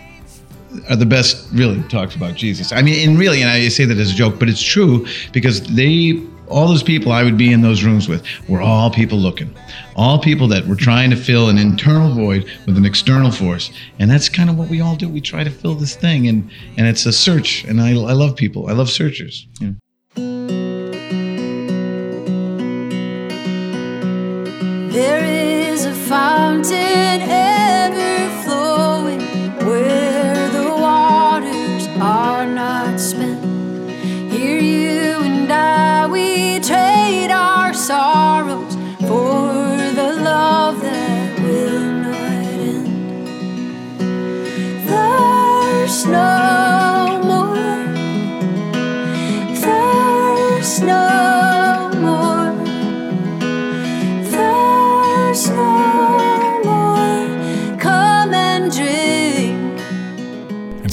are the best really talks about Jesus. I mean, and really, and I say that as a joke, but it's true because they, all those people I would be in those rooms with, were all people looking, all people that were trying to fill an internal void with an external force, and that's kind of what we all do. We try to fill this thing, and and it's a search, and I, I love people. I love searchers. There is a fountain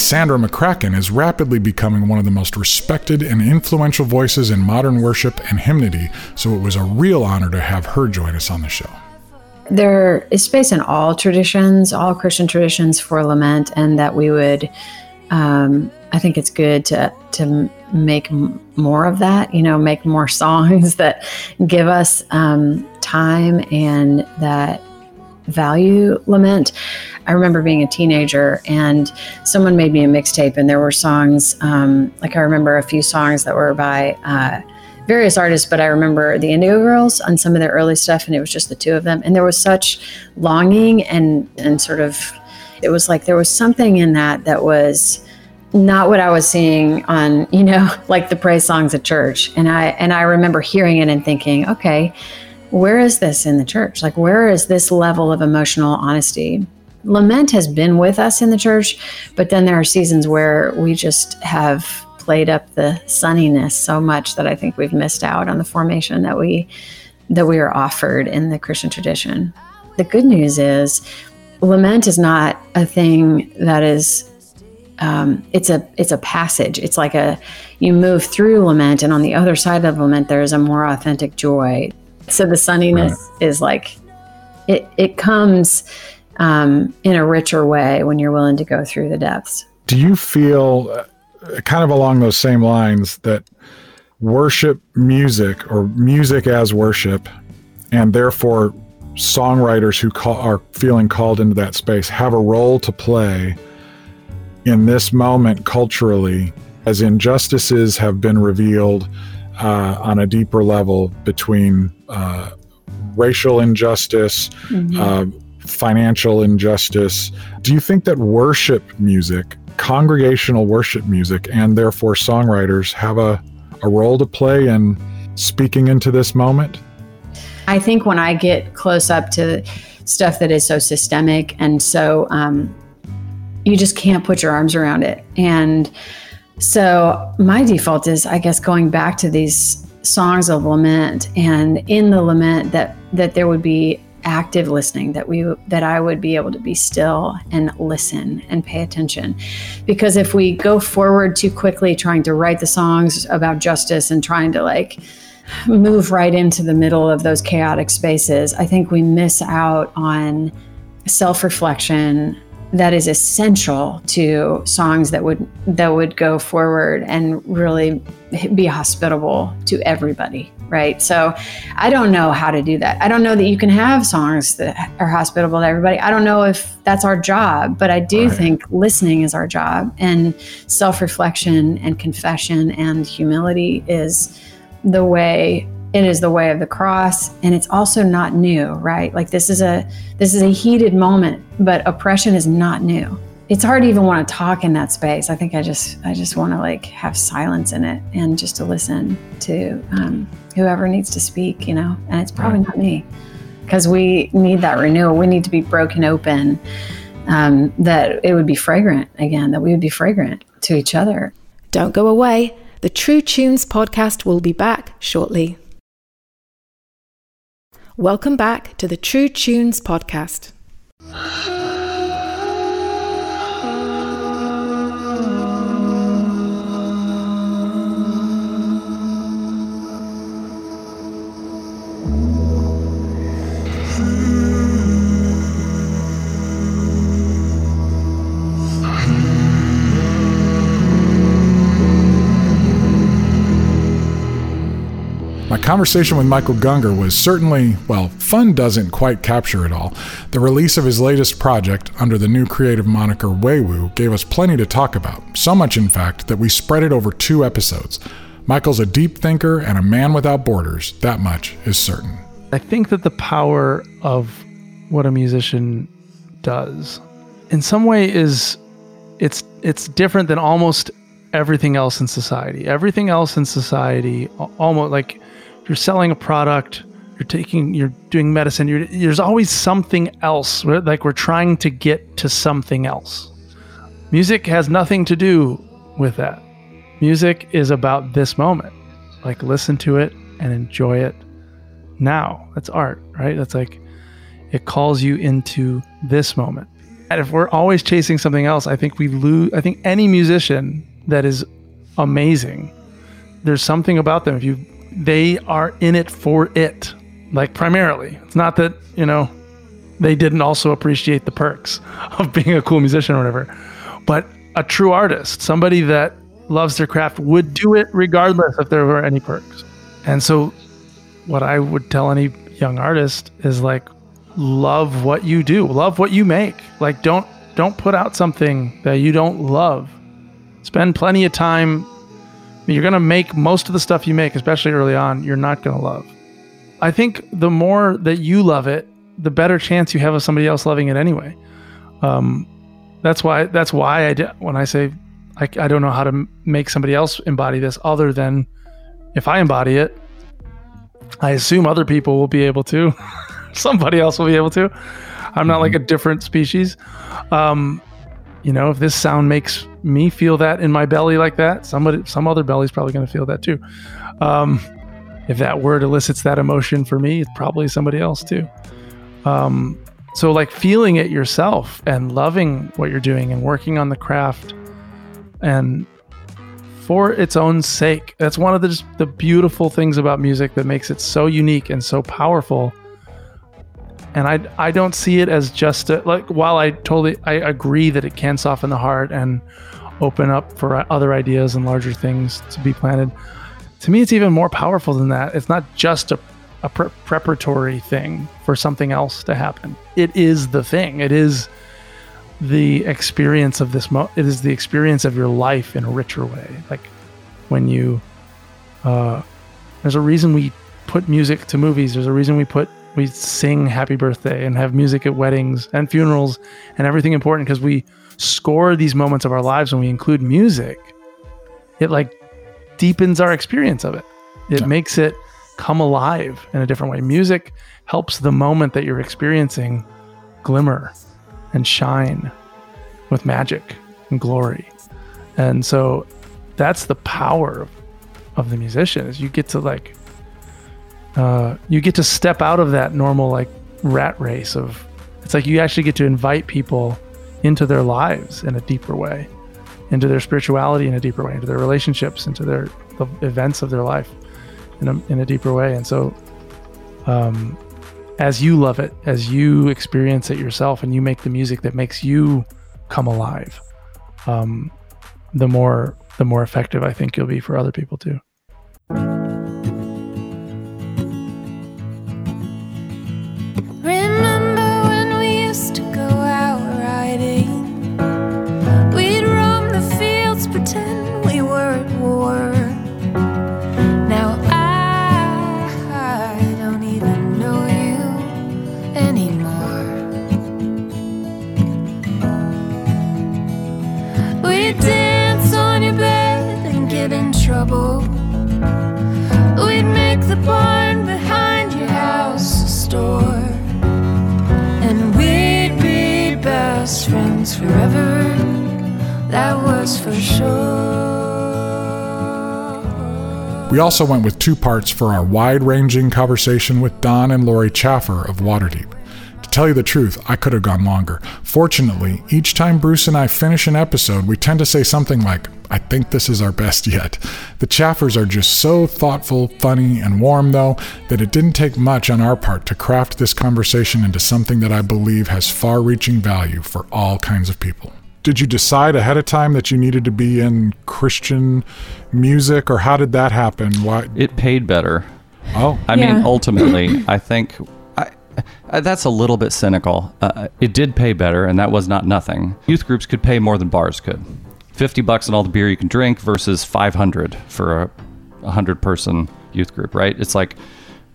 Sandra McCracken is rapidly becoming one of the most respected and influential voices in modern worship and hymnody, so it was a real honor to have her join us on the show. There is space in all traditions, all Christian traditions for lament, and that we would. Um, I think it's good to to make more of that. You know, make more songs that give us um, time and that value lament. I remember being a teenager and someone made me a mixtape, and there were songs um, like I remember a few songs that were by. Uh, various artists, but I remember the Indigo Girls on some of their early stuff, and it was just the two of them. And there was such longing and and sort of, it was like there was something in that that was not what I was seeing on you know like the praise songs at church. And I and I remember hearing it and thinking, okay, where is this in the church? Like where is this level of emotional honesty? Lament has been with us in the church, but then there are seasons where we just have played up the sunniness so much that I think we've missed out on the formation that we that we are offered in the Christian tradition. The good news is lament is not a thing that is um, it's a it's a passage. It's like a you move through lament, and on the other side of lament, there is a more authentic joy. So the sunniness is like it it comes um, in a richer way when you're willing to go through the depths. Do you feel, uh, kind of along those same lines, that worship music or music as worship, and therefore songwriters who call, are feeling called into that space have a role to play in this moment culturally as injustices have been revealed uh, on a deeper level between uh, racial injustice, Mhm. uh, financial injustice. Do you think that worship music, congregational worship music, and therefore songwriters have a, a role to play in speaking into this moment? I think when I get close up to stuff that is so systemic and so um, you just can't put your arms around it. And so my default is, I guess, going back to these songs of lament, and in the lament that that there would be active listening that we that I would be able to be still and listen and pay attention. Because if we go forward too quickly trying to write the songs about justice and trying to like move right into the middle of those chaotic spaces, I think we miss out on self reflection that is essential to songs that would that would go forward and really be hospitable to everybody right? So i don't know how to do that. I don't know that you can have songs that are hospitable to everybody. I don't know if that's our job but i do think listening is our job and self-reflection and confession and humility is the way it is the way of the cross and it's also not new right? Like this is a this is a heated moment but oppression is not new. It's hard to even want to talk in that space. I think i just i just want to like have silence in it and just to listen to um, whoever needs to speak you know? And it's probably not me. Because we need that renewal. We need to be broken open um, that it would be fragrant again that we would be fragrant to each other. Don't go away. The True Tunes podcast will be back shortly. Welcome back to the True Tunes podcast. My conversation with Michael Gungor was certainly, well, fun doesn't quite capture it all. The release of his latest project, under the new creative moniker Weiwu, gave us plenty to talk about. So much, in fact, that we spread it over two episodes. Michael's a deep thinker and a man without borders, that much is certain. I think that the power of what a musician does in some way is it's it's different than almost everything else in society. Everything else in society almost like you're selling a product, you're taking you're doing medicine, you're, there's always something else. Like we're trying to get to something else. Music has nothing to do with that. Music is about this moment. Like listen to it and enjoy it now. That's art, right? That's like it calls you into this moment. And if we're always chasing something else, I think we lose. I think any musician that is amazing, there's something about them. If you, they are in it for it, like primarily. It's not that you know they didn't also appreciate the perks of being a cool musician or whatever, but a true artist, somebody that loves their craft, would do it regardless if there were any perks. And so, what I would tell any young artist is like love what you do. Love what you make. Like don't don't put out something that you don't love. Spend plenty of time you're going to make most of the stuff you make especially early on you're not going to love i think the more that you love it the better chance you have of somebody else loving it anyway um, that's why that's why i when i say I, I don't know how to make somebody else embody this other than if i embody it i assume other people will be able to somebody else will be able to. I'm not like a different species. Um, you know, if this sound makes me feel that in my belly like that, somebody, some other belly's probably going to feel that too. Um, if that word elicits that emotion for me, it's probably somebody else too. Um, so, like feeling it yourself and loving what you're doing and working on the craft and for its own sake. That's one of the, the beautiful things about music that makes it so unique and so powerful and I I don't see it as just a, like while I totally I agree that it can soften the heart and open up for other ideas and larger things to be planted. To me, it's even more powerful than that. It's not just a a pre- preparatory thing for something else to happen. It is the thing. It is the experience of this. Mo- it is the experience of your life in a richer way. Like when you, uh, there's a reason we put music to movies. There's a reason we put we sing happy birthday and have music at weddings and funerals and everything important because we score these moments of our lives when we include music. It like deepens our experience of it. It makes it come alive in a different way. Music helps the moment that you're experiencing glimmer and shine with magic and glory. And so that's the power of, of the musician is you get to like uh, you get to step out of that normal like rat race of it's like you actually get to invite people into their lives in a deeper way into their spirituality in a deeper way into their relationships into their the events of their life in a, in a deeper way. And so um, as you love it as you experience it yourself and you make the music that makes you come alive um, the more the more effective i think you'll be for other people too friends forever. That was for sure. We also went with two parts for our wide ranging conversation with Don and Lori Chaffer of Waterdeep. To tell you the truth, I could have gone longer. Fortunately, each time Bruce and I finish an episode, we tend to say something like, I think this is our best yet. The Chaffers are just so thoughtful, funny, and warm, though, that it didn't take much on our part to craft this conversation into something that I believe has far reaching value for all kinds of people. Did you decide ahead of time that you needed to be in Christian music, or how did that happen? Why? It paid better. Oh, I mean, ultimately, I think I, I, that's a little bit cynical. Uh, it did pay better, and that was not nothing. Youth groups could pay more than bars could. Fifty bucks on all the beer you can drink versus five hundred for a, a hundred person youth group, right? It's like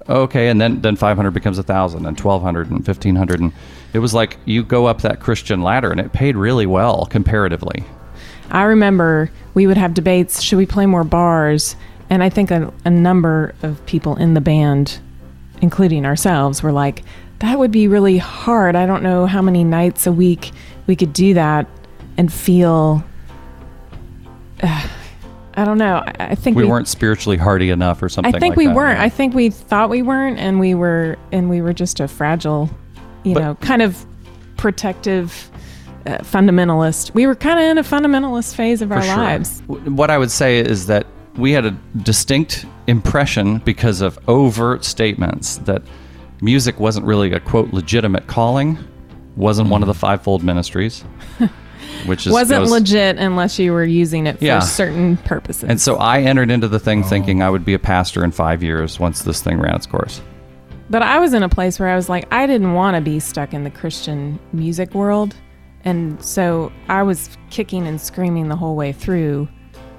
okay, and then then five hundred becomes a thousand, and twelve hundred, and fifteen hundred, and it was like you go up that Christian ladder, and it paid really well comparatively. I remember we would have debates should we play more bars? And I think a, a number of people in the band, including ourselves, were like, that would be really hard. I don't know how many nights a week we could do that and feel. I don't know. I, I think We, weren't spiritually hardy enough, or something. I think like we that. weren't. I think we thought we weren't, and we were, and we were just a fragile, you But- know, kind of protective, uh, fundamentalist. We were kind of in a fundamentalist phase of our sure. lives. What I would say is that we had a distinct impression because of overt statements that music wasn't really a quote legitimate calling, wasn't one of the fivefold ministries, which is wasn't goes- legit unless you were using it for Yeah. certain purposes. And so I entered into the Oh. thing thinking I would be a pastor in five years once this thing ran its course. but I was in a place where I was like, I didn't want to be stuck in the Christian music world. And so I was kicking and screaming the whole way through.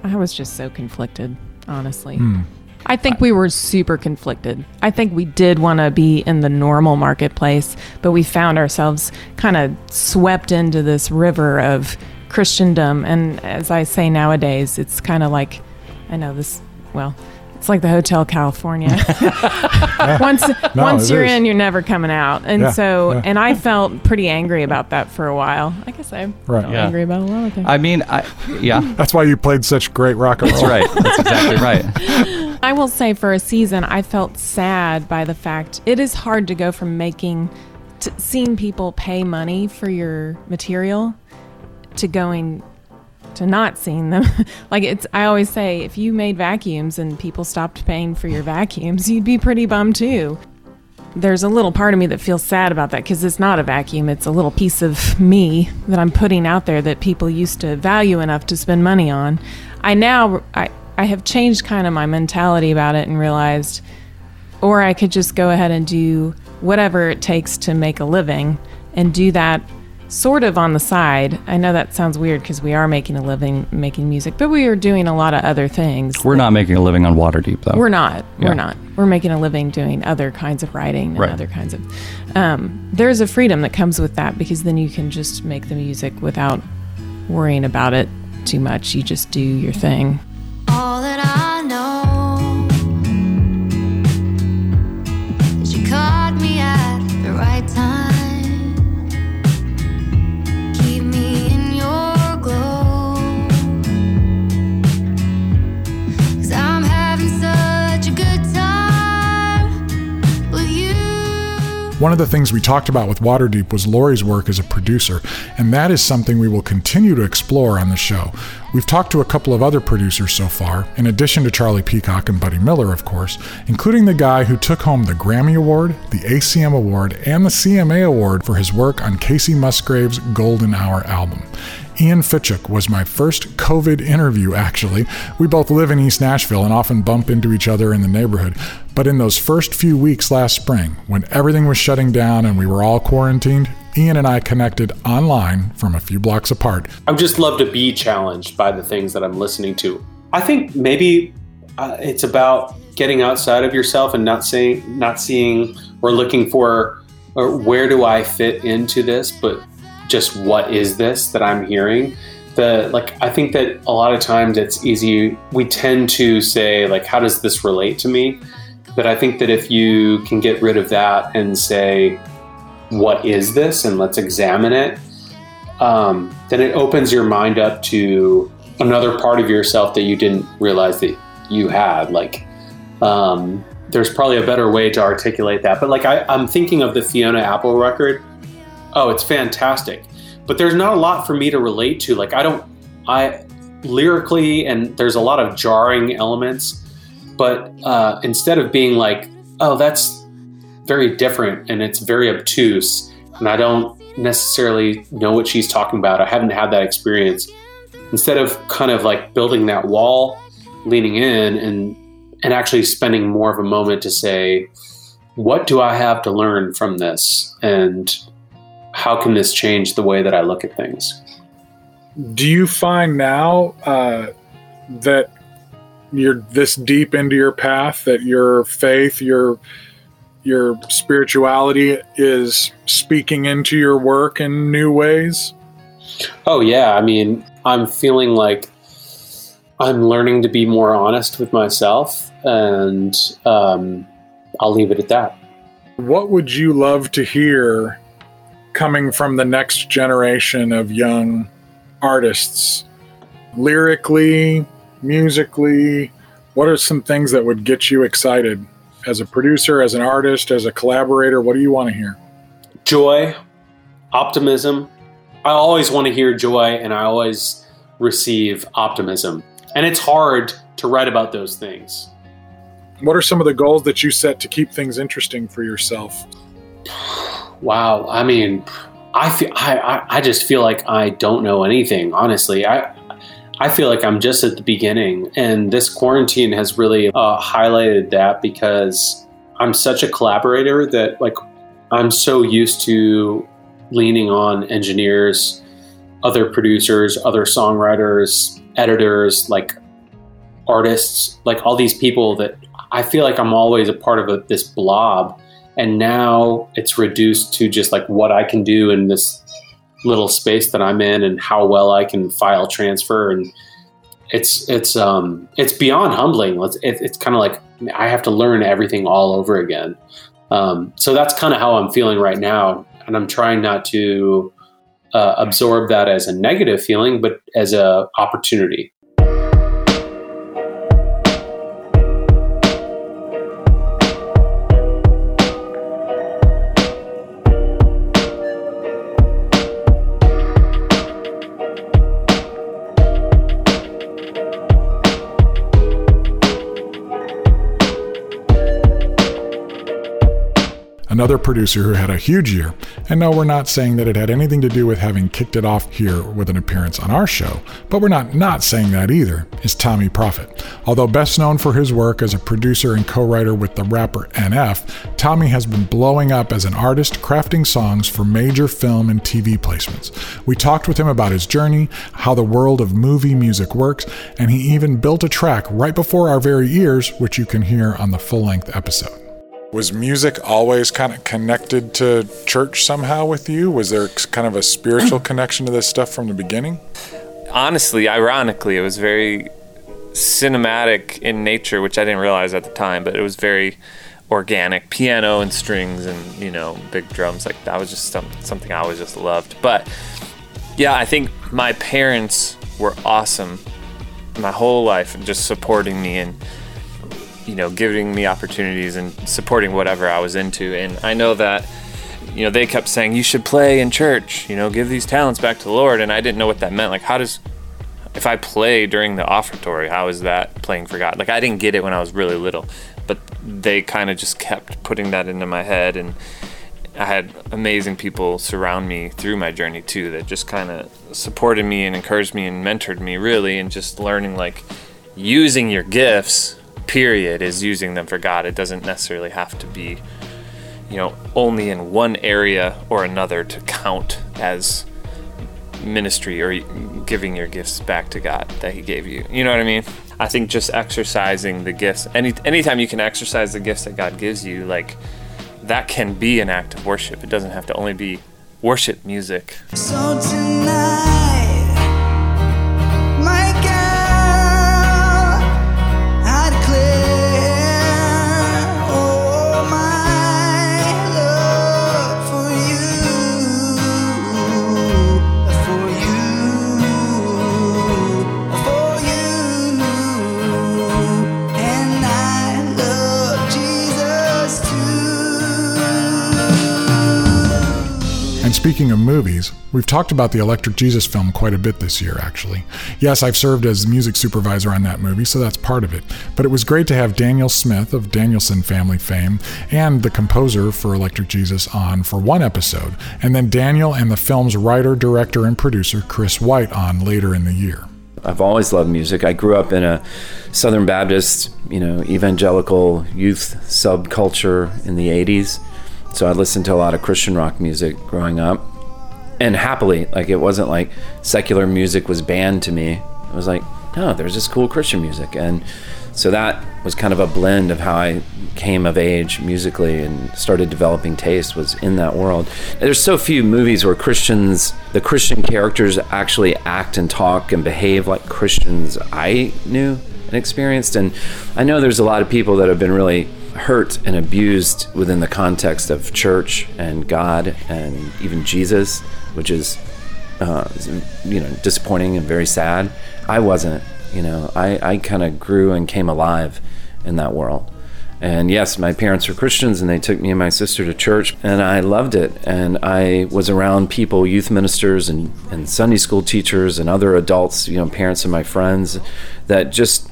I was just so conflicted, honestly. Hmm. I think we were super conflicted. I think we did want to be in the normal marketplace, but we found ourselves kind of swept into this river of Christendom. And as I say nowadays, it's kind of like, I know this, well, it's like the Hotel California. once No, once you're is. in, you're never coming out. And Yeah, so, yeah. and I felt pretty angry about that for a while. I guess I'm Right. Yeah. angry about a lot of things. I mean, I yeah, That's why you played such great rock and roll. that's right. That's exactly right. I will say for a season, I felt sad by the fact it is hard to go from making, to seeing people pay money for your material to going to not seeing them. like it's, I always say, if you made vacuums and people stopped paying for your vacuums, you'd be pretty bummed too. There's a little part of me that feels sad about that because it's not a vacuum. It's a little piece of me that I'm putting out there that people used to value enough to spend money on. I now, I, I have changed kind of my mentality about it and realized, or I could just go ahead and do whatever it takes to make a living and do that sort of on the side. I know that sounds weird because we are making a living making music, but we are doing a lot of other things. We're not making a living on Waterdeep though. We're not. Yeah. We're not. We're making a living doing other kinds of writing and Right. other kinds of. Um, there's a freedom that comes with that because then you can just make the music without worrying about it too much. You just do your thing. One of the things we talked about with Waterdeep was Lori's work as a producer, and that is something we will continue to explore on the show. We've talked to a couple of other producers so far, in addition to Charlie Peacock and Buddy Miller, of course, including the guy who took home the Grammy Award, the ACM Award, and the CMA Award for his work on Kacey Musgraves' Golden Hour album. Ian Fitchuk was my first COVID interview, actually. We both live in East Nashville and often bump into each other in the neighborhood. But in those first few weeks last spring, when everything was shutting down and we were all quarantined, Ian and I connected online from a few blocks apart. I would just love to be challenged by the things that I'm listening to. I think maybe uh, it's about getting outside of yourself and not saying, not seeing or looking for, or where do I fit into this, but just what is this that I'm hearing. The like, I think that a lot of times it's easy. We tend to say like, how does this relate to me? But I think that if you can get rid of that and say, what is this, and let's examine it, um, then it opens your mind up to another part of yourself that you didn't realize that you had. Like, um, there's probably a better way to articulate that. But like, I, I'm thinking of the Fiona Apple record. Oh, it's fantastic. But there's not a lot for me to relate to. Like, I don't, I lyrically, and there's a lot of jarring elements. But uh, instead of being like, oh, that's very different and it's very obtuse, and I don't necessarily know what she's talking about. I haven't had that experience. Instead of kind of like building that wall, leaning in and and actually spending more of a moment to say, what do I have to learn from this? And how can this change the way that I look at things? Do you find now uh, that you're this deep into your path that your faith, your your spirituality is speaking into your work in new ways? Oh yeah, I mean, I'm feeling like I'm learning to be more honest with myself, and um, I'll leave it at that. What would you love to hear coming from the next generation of young artists? Lyrically, musically, what are some things that would get you excited as a producer, as an artist, as a collaborator? What do you want to hear? Joy, optimism. I always want to hear joy, and I always receive optimism. And it's hard to write about those things. What are some of the goals that you set to keep things interesting for yourself? Wow. I mean, I feel I, I, just feel like I don't know anything. Honestly, I I feel like I'm just at the beginning, and this quarantine has really uh, highlighted that because I'm such a collaborator that like I'm so used to leaning on engineers, other producers, other songwriters, editors, like artists, like all these people that I feel like I'm always a part of a, this blob. And now it's reduced to just like what I can do in this little space that I'm in and how well I can file transfer. And it's, it's, um, it's beyond humbling. It's, it, it's kind of like I have to learn everything all over again. Um, so that's kind of how I'm feeling right now. And I'm trying not to uh, absorb that as a negative feeling, but as a opportunity. Another producer who had a huge year. And no, we're not saying that it had anything to do with having kicked it off here with an appearance on our show, but we're not not saying that either, is Tommee Profitt. Although best known for his work as a producer and co-writer with the rapper NF, Tommy has been blowing up as an artist crafting songs for major film and TV placements. We talked with him about his journey, how the world of movie music works, and he even built a track right before our very ears, which you can hear on the full-length episode. Was music always kind of connected to church somehow with you? Was there kind of a spiritual connection to this stuff from the beginning? Honestly, ironically, it was very cinematic in nature, which I didn't realize at the time, but it was very organic piano and strings and, you know, big drums. Like that was just some, something I always just loved. But yeah, I think my parents were awesome my whole life and just supporting me and you know, giving me opportunities and supporting whatever I was into. And I know that, you know, they kept saying, you should play in church, you know, give these talents back to the Lord. And I didn't know what that meant. Like, how does, if I play during the offertory, how is that playing for God? Like, I didn't get it when I was really little, but they kind of just kept putting that into my head. And I had amazing people surround me through my journey too that just kind of supported me and encouraged me and mentored me really, and just learning like using your gifts period is using them for God. It doesn't necessarily have to be, you know, only in one area or another to count as ministry or giving your gifts back to God that He gave you. You know what I mean? I think just exercising the gifts, any anytime you can exercise the gifts that God gives you, like that can be an act of worship. It doesn't have to only be worship music. So tonight, we've talked about the Electric Jesus film quite a bit this year, actually. Yes, I've served as music supervisor on that movie, so that's part of it. But it was great to have Daniel Smith of Danielson Famile fame and the composer for Electric Jesus on for one episode, and then Daniel and the film's writer, director, and producer, Chris White, on later in the year. I've always loved music. I grew up in a Southern Baptist, you know, evangelical youth subculture in the 80s. So I listened to a lot of Christian rock music growing up. And happily, like it wasn't like secular music was banned to me. It was like, no, there's this cool Christian music. And so that was kind of a blend of how I came of age musically and started developing taste was in that world. There's so few movies where Christians, the Christian characters actually act and talk and behave like Christians I knew and experienced. And I know there's a lot of people that have been really hurt and abused within the context of church and God and even Jesus, which is, uh, you know, disappointing and very sad. I wasn't. You know, I, I kind of grew and came alive in that world. And yes, my parents were Christians and they took me and my sister to church and I loved it. And I was around people, youth ministers and, and Sunday school teachers and other adults, you know, parents and my friends that just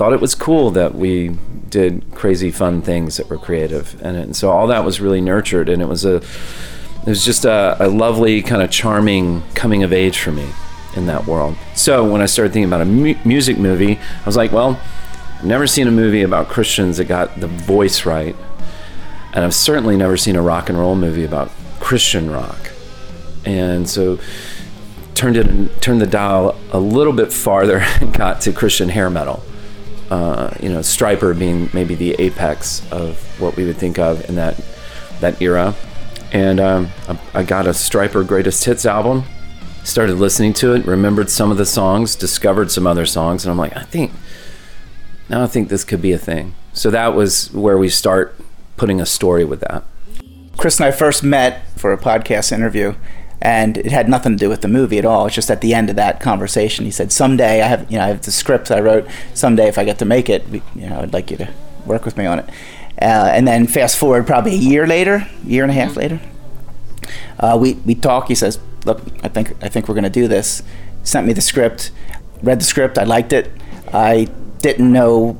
thought it was cool that we did crazy fun things that were creative. And, and so all that was really nurtured and it was a, it was just a, a lovely kind of charming coming of age for me in that world. So when I started thinking about a mu- music movie, I was like, well, I've never seen a movie about Christians that got the voice right. And I've certainly never seen a rock and roll movie about Christian rock. And so turned it turned the dial a little bit farther and got to Christian hair metal. Uh, you know, Stryper being maybe the apex of what we would think of in that that era. And um, I, I got a Stryper Greatest Hits album started listening to it, remembered some of the songs, discovered some other songs, and I'm like, I think now I think this could be a thing. So that was where we start putting a story with that. Chris and I first met for a podcast interview, and it had nothing to do with the movie at all. It's just at the end of that conversation, he said, "Someday I have, you know, I have the script I wrote. Someday, if I get to make it, we- you know, I'd like you to work with me on it." Uh, and then fast forward probably a year later, year and a half later, uh, we we talk. He says, "Look, I think I think we're going to do this." Sent me the script. Read the script. I liked it. I didn't know,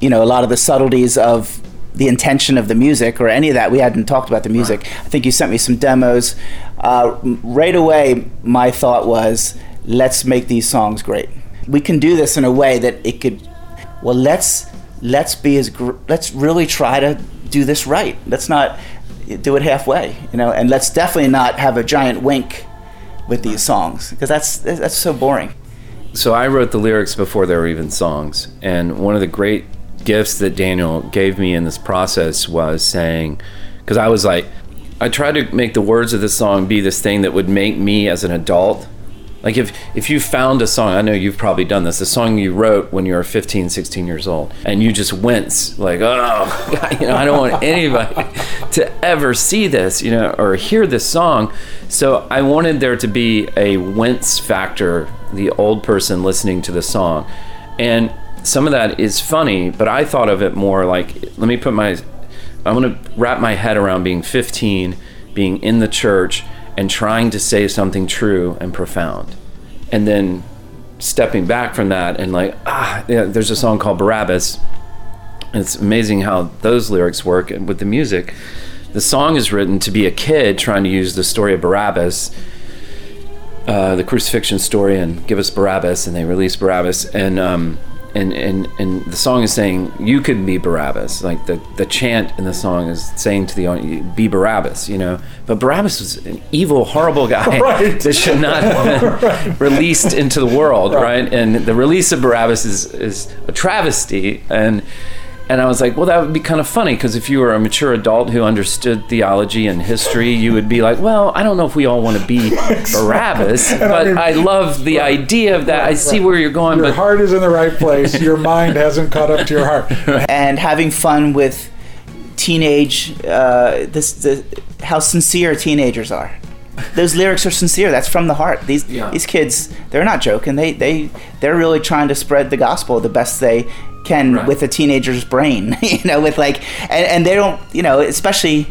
you know, a lot of the subtleties of the intention of the music or any of that. We hadn't talked about the music. I think you sent me some demos. Uh, right away, my thought was, let's make these songs great. We can do this in a way that it could. Well, let's let's be as gr- let's really try to do this right. Let's not do it halfway, you know, and let's definitely not have a giant wink with these songs because that's that's so boring. So I wrote the lyrics before there were even songs. And one of the great gifts that Daniel gave me in this process was saying, because I was like, I tried to make the words of the song be this thing that would make me as an adult. Like if, if you found a song, I know you've probably done this, a song you wrote when you were 15, 16 years old, and you just wince like, oh, God, you know, I don't want anybody to ever see this, you know, or hear this song. So I wanted there to be a wince factor, the old person listening to the song. And some of that is funny, but I thought of it more like, let me put my, I'm going to wrap my head around being 15, being in the church, and trying to say something true and profound. And then stepping back from that and like, ah, yeah, there's a song called Barabbas. It's amazing how those lyrics work and with the music. The song is written to be a kid trying to use the story of Barabbas, uh, the crucifixion story, and give us Barabbas, and they release Barabbas. And um, and, and and the song is saying you could be Barabbas. Like the the chant in the song is saying to the audience, "Be Barabbas," you know. But Barabbas was an evil, horrible guy Right. that should not have been released into the world, right. And the release of Barabbas is is a travesty. And and I was like, well, that would be kind of funny because if you were a mature adult who understood theology and history, you would be like, well, I don't know if we all want to be Barabbas, And I but mean- I love the idea of that. I see where you're going, Your but heart is in the right place. Your mind hasn't caught up to your heart. and having fun with teenage uh, this the how sincere teenagers are. Those lyrics are sincere. That's from the heart. These these kids, they're not joking. They they they're really trying to spread the gospel the best they can with a teenager's brain. you know, with like and, and they don't you know especially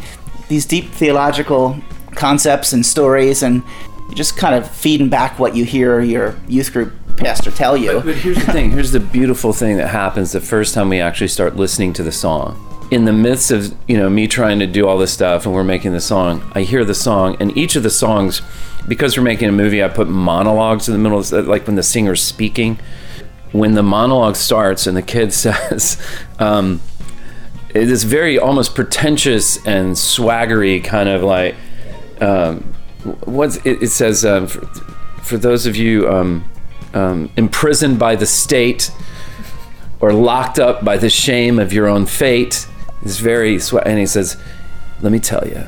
these deep theological concepts and stories and you're just kind of feeding back what you hear your youth group pastor tell you. But here's the thing. Here's the beautiful thing that happens the first time we actually start listening to the song. In the midst of you know me trying to do all this stuff and we're making the song, I hear the song, and each of the songs because we're making a movie, I put monologues in the middle, of, like when the singer's speaking. When the monologue starts and the kid says, um, it is very almost pretentious and swaggery, kind of like, um, what's it, it says, um, for, for those of you um, um, imprisoned by the state or locked up by the shame of your own fate, is very, swa- and he says, let me tell you.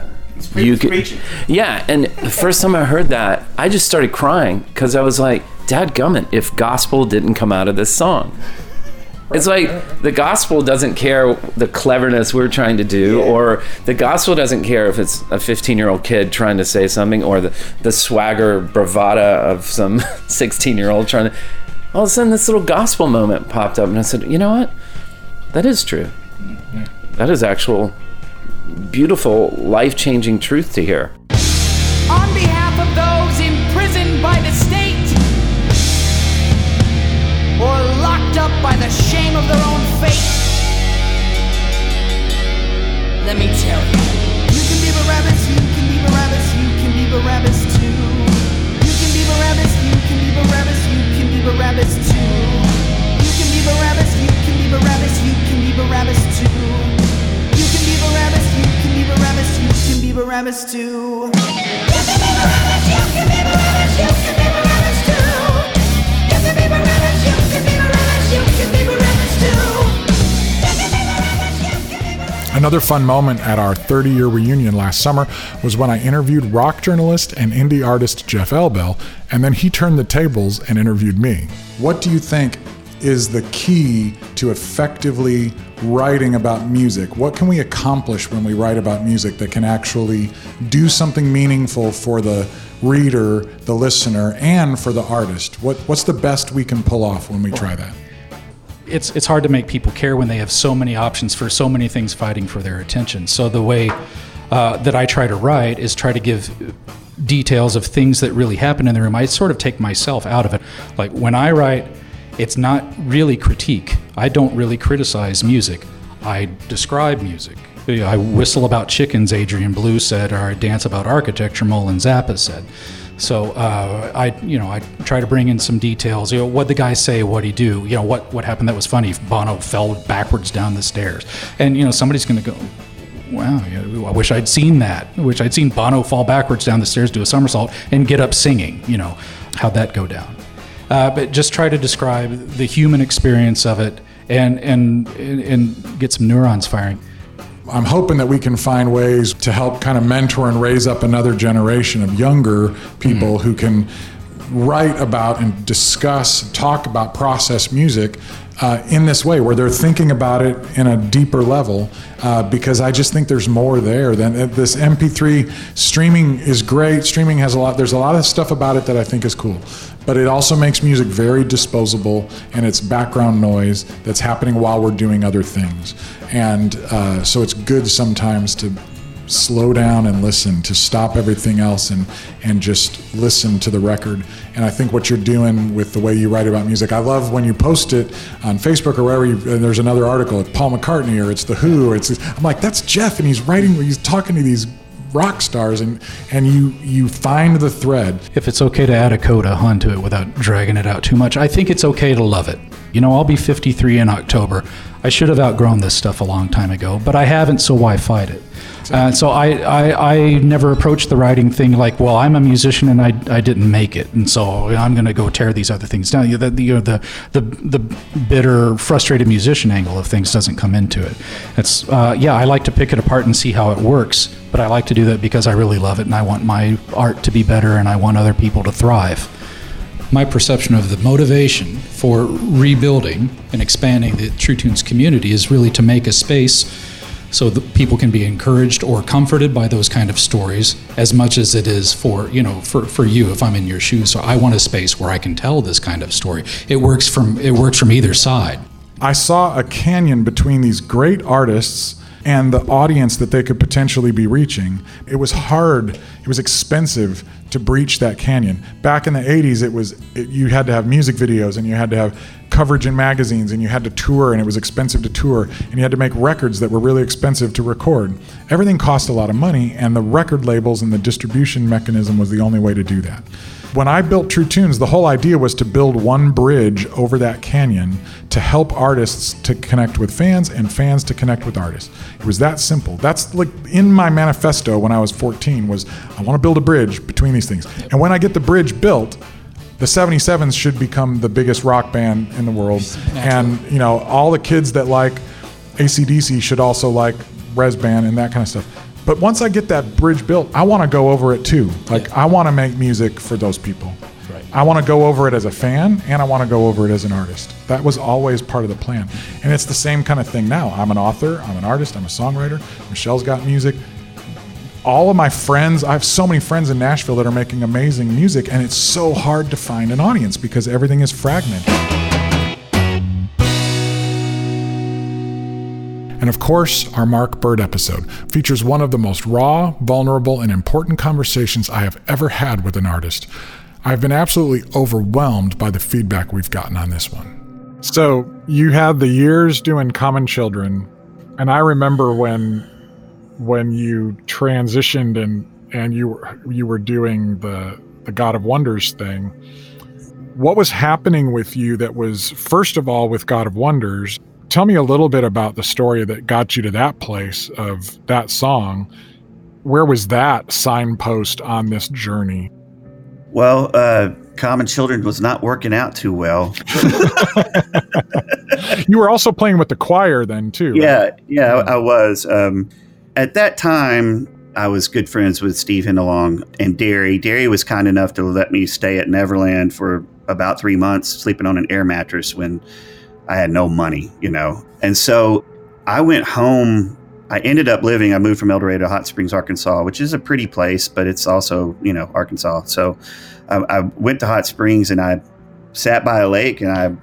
You can, yeah, and the first time I heard that, I just started crying because I was like, "Dad, gummit! If gospel didn't come out of this song, it's like the gospel doesn't care the cleverness we're trying to do, or the gospel doesn't care if it's a 15 year old kid trying to say something, or the, the swagger bravada of some 16 year old trying to. All of a sudden, this little gospel moment popped up, and I said, "You know what? That is true. Mm-hmm. That is actual beautiful, life changing truth to hear." On behalf of those imprisoned by the up by the shame of their own fate, let me tell you. You can be Barabbas, you can be Barabbas, you can be Barabbas too. You can be Barabbas, you can be Barabbas, you can be Barabbas too. You can be Barabbas, you can be Barabbas, you can be Barabbas too. You can be Barabbas, you can be Barabbas, you can be Barabbas too. You can be Barabbas, you can be Barabbas, you can be Barabbas Another fun moment at our 30 year reunion last summer was when I interviewed rock journalist and indie artist Jeff Elbel, and then he turned the tables and interviewed me. What do you think is the key to effectively writing about music? What can we accomplish when we write about music that can actually do something meaningful for the reader, the listener, and for the artist? What, what's the best we can pull off when we try that? It's it's hard to make people care when they have so many options for so many things fighting for their attention. So the way uh, that I try to write is try to give details of things that really happen in the room. I sort of take myself out of it. Like when I write, it's not really critique. I don't really criticize music. I describe music. I whistle about chickens, Adrian Belew said, or I dance about architecture, Mullen Zappa said. So uh, I, you know, I try to bring in some details. You know, what the guy say, what he do. You know, what what happened that was funny. Bono fell backwards down the stairs, and you know, somebody's going to go, wow, I wish I'd seen that. I wish I'd seen Bono fall backwards down the stairs, do a somersault, and get up singing. You know, how'd that go down? Uh, but just try to describe the human experience of it, and and and get some neurons firing. I'm hoping that we can find ways to help kind of mentor and raise up another generation of younger people who can write about and discuss, talk about process music uh, in this way, where they're thinking about it in a deeper level. Uh, because I just think there's more there than uh, this MP3 streaming is great. Streaming has a lot. There's a lot of stuff about it that I think is cool, but it also makes music very disposable and it's background noise that's happening while we're doing other things. And uh, so it's good sometimes to slow down and listen, to stop everything else and and just listen to the record. And I think what you're doing with the way you write about music, I love when you post it on Facebook or wherever. You, and there's another article, it's Paul McCartney or it's the Who. Or it's I'm like that's Jeff, and he's writing, he's talking to these rock stars, and and you you find the thread. If it's okay to add a coda hun to it without dragging it out too much, I think it's okay to love it. You know, I'll be 53 in October. I should have outgrown this stuff a long time ago, but I haven't, so why fight it? Uh, so I, I, I never approached the writing thing like, well, I'm a musician and I, I didn't make it, and so I'm going to go tear these other things down. You know, the, you know, the, the, the bitter, frustrated musician angle of things doesn't come into it. It's, uh, yeah, I like to pick it apart and see how it works, but I like to do that because I really love it and I want my art to be better and I want other people to thrive. My perception of the motivation for rebuilding and expanding the True Tunes community is really to make a space so that people can be encouraged or comforted by those kind of stories as much as it is for you know for, for you if i'm in your shoes. So i want a space where i can tell this kind of story. It works from it works from either side. I saw a canyon between these great artists and the audience that they could potentially be reaching. It was hard, it was expensive to breach that canyon. Back in the 80s, it was it, you had to have music videos and you had to have coverage in magazines and you had to tour and it was expensive to tour and you had to make records that were really expensive to record. Everything cost a lot of money and the record labels and the distribution mechanism was the only way to do that. When I built True Tunes, the whole idea was to build one bridge over that canyon to help artists to connect with fans and fans to connect with artists. It was that simple. That's like in my manifesto when I was 14 was I want to build a bridge between these things. And when I get the bridge built, the 77s should become the biggest rock band in the world. And, you know, all the kids that like ACDC should also like Rez Band and that kind of stuff. But once I get that bridge built, I want to go over it too. Like, I want to make music for those people. Right. I want to go over it as a fan and I want to go over it as an artist. That was always part of the plan. And it's the same kind of thing now. I'm an author, I'm an artist, I'm a songwriter. Michelle's got music all of my friends, I have so many friends in Nashville that are making amazing music, and it's so hard to find an audience because everything is fragmented. And of course, our Marc Byrd episode features one of the most raw, vulnerable, and important conversations I have ever had with an artist. I've been absolutely overwhelmed by the feedback we've gotten on this one. So, you had the years doing Common Children, and I remember when when you transitioned and and you were you were doing the the God of Wonders thing. What was happening with you that was first of all with God of Wonders? Tell me a little bit about the story that got you to that place of that song. Where was that signpost on this journey? Well, uh, Common Children was not working out too well. you were also playing with the choir then too. right? Yeah, yeah, I, I was. Um, at that time, I was good friends with Steve Hindalong and Derri. Derri was kind enough to let me stay at Neverland for about three months, sleeping on an air mattress when I had no money, you know. And so I went home. I ended up living, I moved from El Dorado to Hot Springs, Arkansas, which is a pretty place, but it's also, you know, Arkansas. So I, I went to Hot Springs and I sat by a lake and I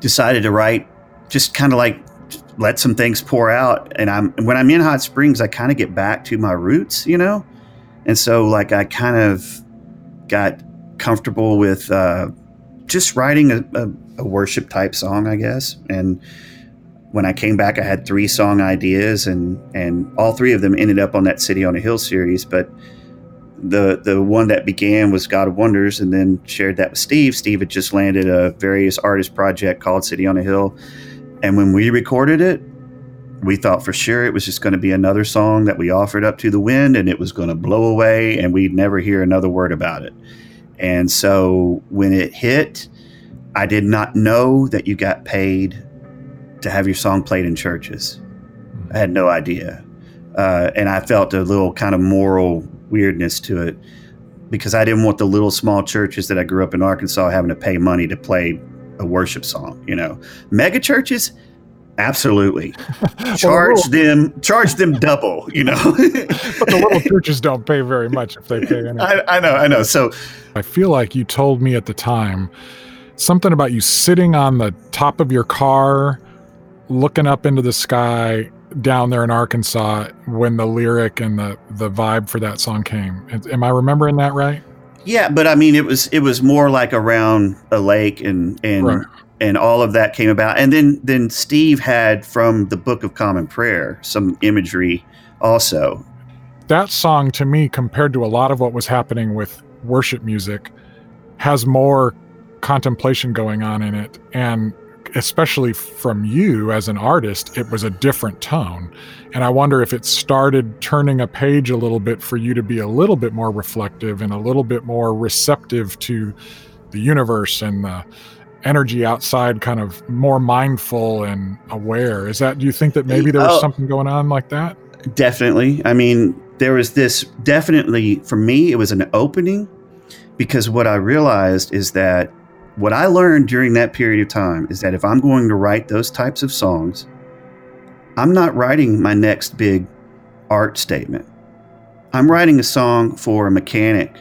decided to write just kind of like let some things pour out and i'm when i'm in hot springs i kind of get back to my roots you know and so like i kind of got comfortable with uh, just writing a, a, a worship type song i guess and when i came back i had three song ideas and and all three of them ended up on that city on a hill series but the the one that began was God of Wonders, and then shared that with Steve. Steve had just landed a various artist project called City on a Hill, and when we recorded it, we thought for sure it was just going to be another song that we offered up to the wind, and it was going to blow away, and we'd never hear another word about it. And so when it hit, I did not know that you got paid to have your song played in churches. I had no idea. Uh, and I felt a little kind of moral weirdness to it because I didn't want the little small churches that I grew up in Arkansas having to pay money to play a worship song. You know, mega churches, absolutely charge them, charge them double. You know, but the little churches don't pay very much if they pay anything. I, I know, I know. So I feel like you told me at the time something about you sitting on the top of your car, looking up into the sky down there in Arkansas when the lyric and the, the vibe for that song came. Am I remembering that right? Yeah, but I mean, it was it was more like around a lake, and and Right. And all of that came about, and then then Steve had from the Book of Common Prayer some imagery also. That song to me, compared to a lot of what was happening with worship music, has more contemplation going on in it. And especially from you as an artist, it was a different tone. And I wonder if it started turning a page a little bit for you to be a little bit more reflective and a little bit more receptive to the universe and the energy outside, kind of more mindful and aware. Is that, do you think that maybe there was Oh. something going on like that? Definitely. I mean, there was this definitely for me, it was an opening because what I realized is that what I learned during that period of time is that if I'm going to write those types of songs, I'm not writing my next big art statement. I'm writing a song for a mechanic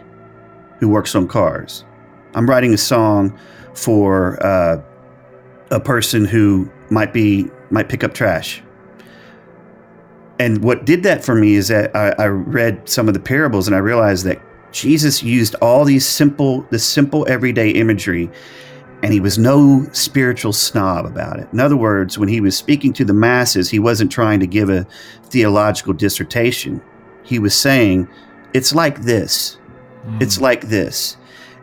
who works on cars. I'm writing a song for uh, a person who might be might pick up trash and what did that for me is that I, I read some of the parables and I realized that Jesus used all these simple, this simple everyday imagery, and he was no spiritual snob about it. In other words, when he was speaking to the masses, he wasn't trying to give a theological dissertation. He was saying, it's like this. It's like this.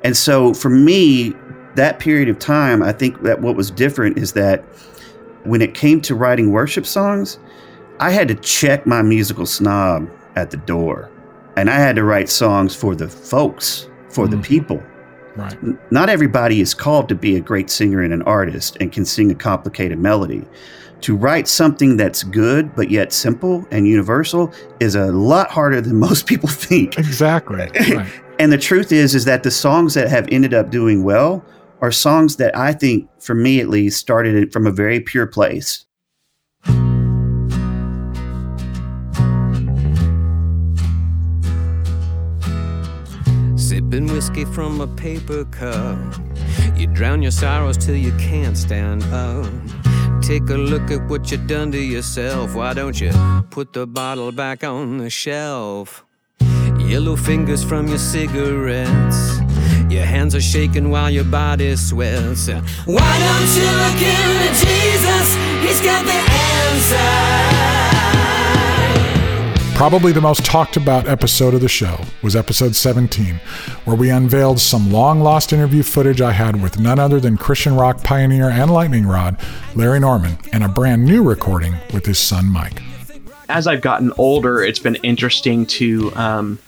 And so for me, that period of time, I think that what was different is that when it came to writing worship songs, I had to check my musical snob at the door. And I had to write songs for the folks, for the mm-hmm. people. Right. Not everybody is called to be a great singer and an artist and can sing a complicated melody. To write something that's good but yet simple and universal is a lot harder than most people think. Exactly. Right. and the truth is is that the songs that have ended up doing well are songs that I think for me at least started from a very pure place. Sipping whiskey from a paper cup. You drown your sorrows till you can't stand up. Take a look at what you've done to yourself. Why don't you put the bottle back on the shelf? Yellow fingers from your cigarettes. Your hands are shaking while your body sweats. Why don't you look into Jesus? He's got the answer. Probably the most talked about episode of the show was episode 17, where we unveiled some long lost interview footage I had with none other than Christian rock pioneer and lightning rod, Larry Norman, and a brand new recording with his son Mike. as I've gotten older, it's been interesting to um,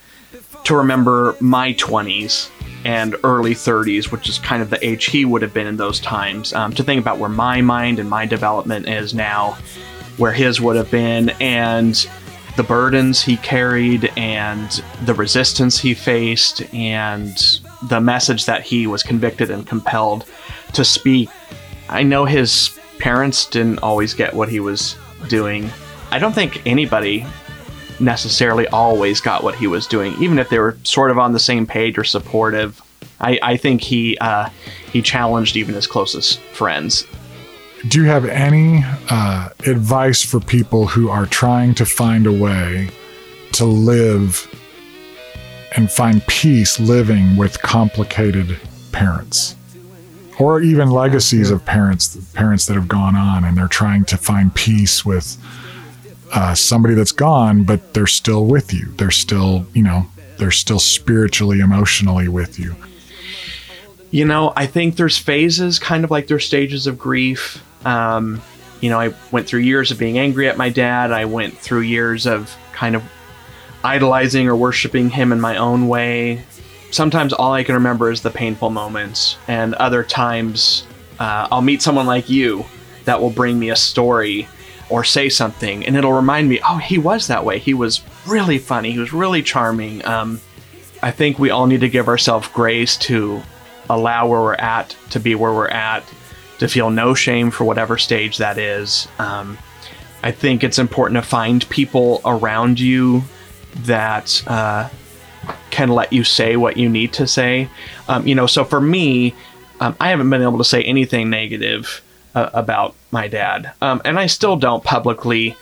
to remember my 20s and early 30s, which is kind of the age he would have been in those times. Um, to think about where my mind and my development is now, where his would have been, and the burdens he carried, and the resistance he faced, and the message that he was convicted and compelled to speak. I know his parents didn't always get what he was doing. I don't think anybody necessarily always got what he was doing, even if they were sort of on the same page or supportive. I, I think he uh, he challenged even his closest friends. Do you have any uh, advice for people who are trying to find a way to live and find peace living with complicated parents? Or even legacies of parents, parents that have gone on and they're trying to find peace with uh, somebody that's gone, but they're still with you. They're still, you know, they're still spiritually, emotionally with you. You know, I think there's phases, kind of like there's stages of grief. Um, you know, I went through years of being angry at my dad. I went through years of kind of idolizing or worshiping him in my own way. Sometimes all I can remember is the painful moments, and other times uh, I'll meet someone like you that will bring me a story or say something, and it'll remind me, oh, he was that way. He was really funny. He was really charming. Um, I think we all need to give ourselves grace to allow where we're at to be where we're at, to feel no shame for whatever stage that is. Um, I think it's important to find people around you that uh, can let you say what you need to say. Um, you know, so for me, um, I haven't been able to say anything negative uh, about my dad, um, and I still don't publicly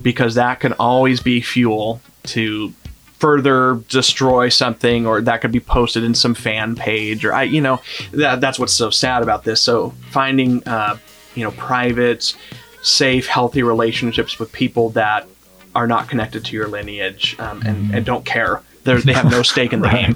because that can always be fuel to further destroy something or that could be posted in some fan page or I you know that that's what's so sad about this. So finding uh, you know private safe healthy relationships with people that are not connected to your lineage um, and, and don't care they have no stake in the game.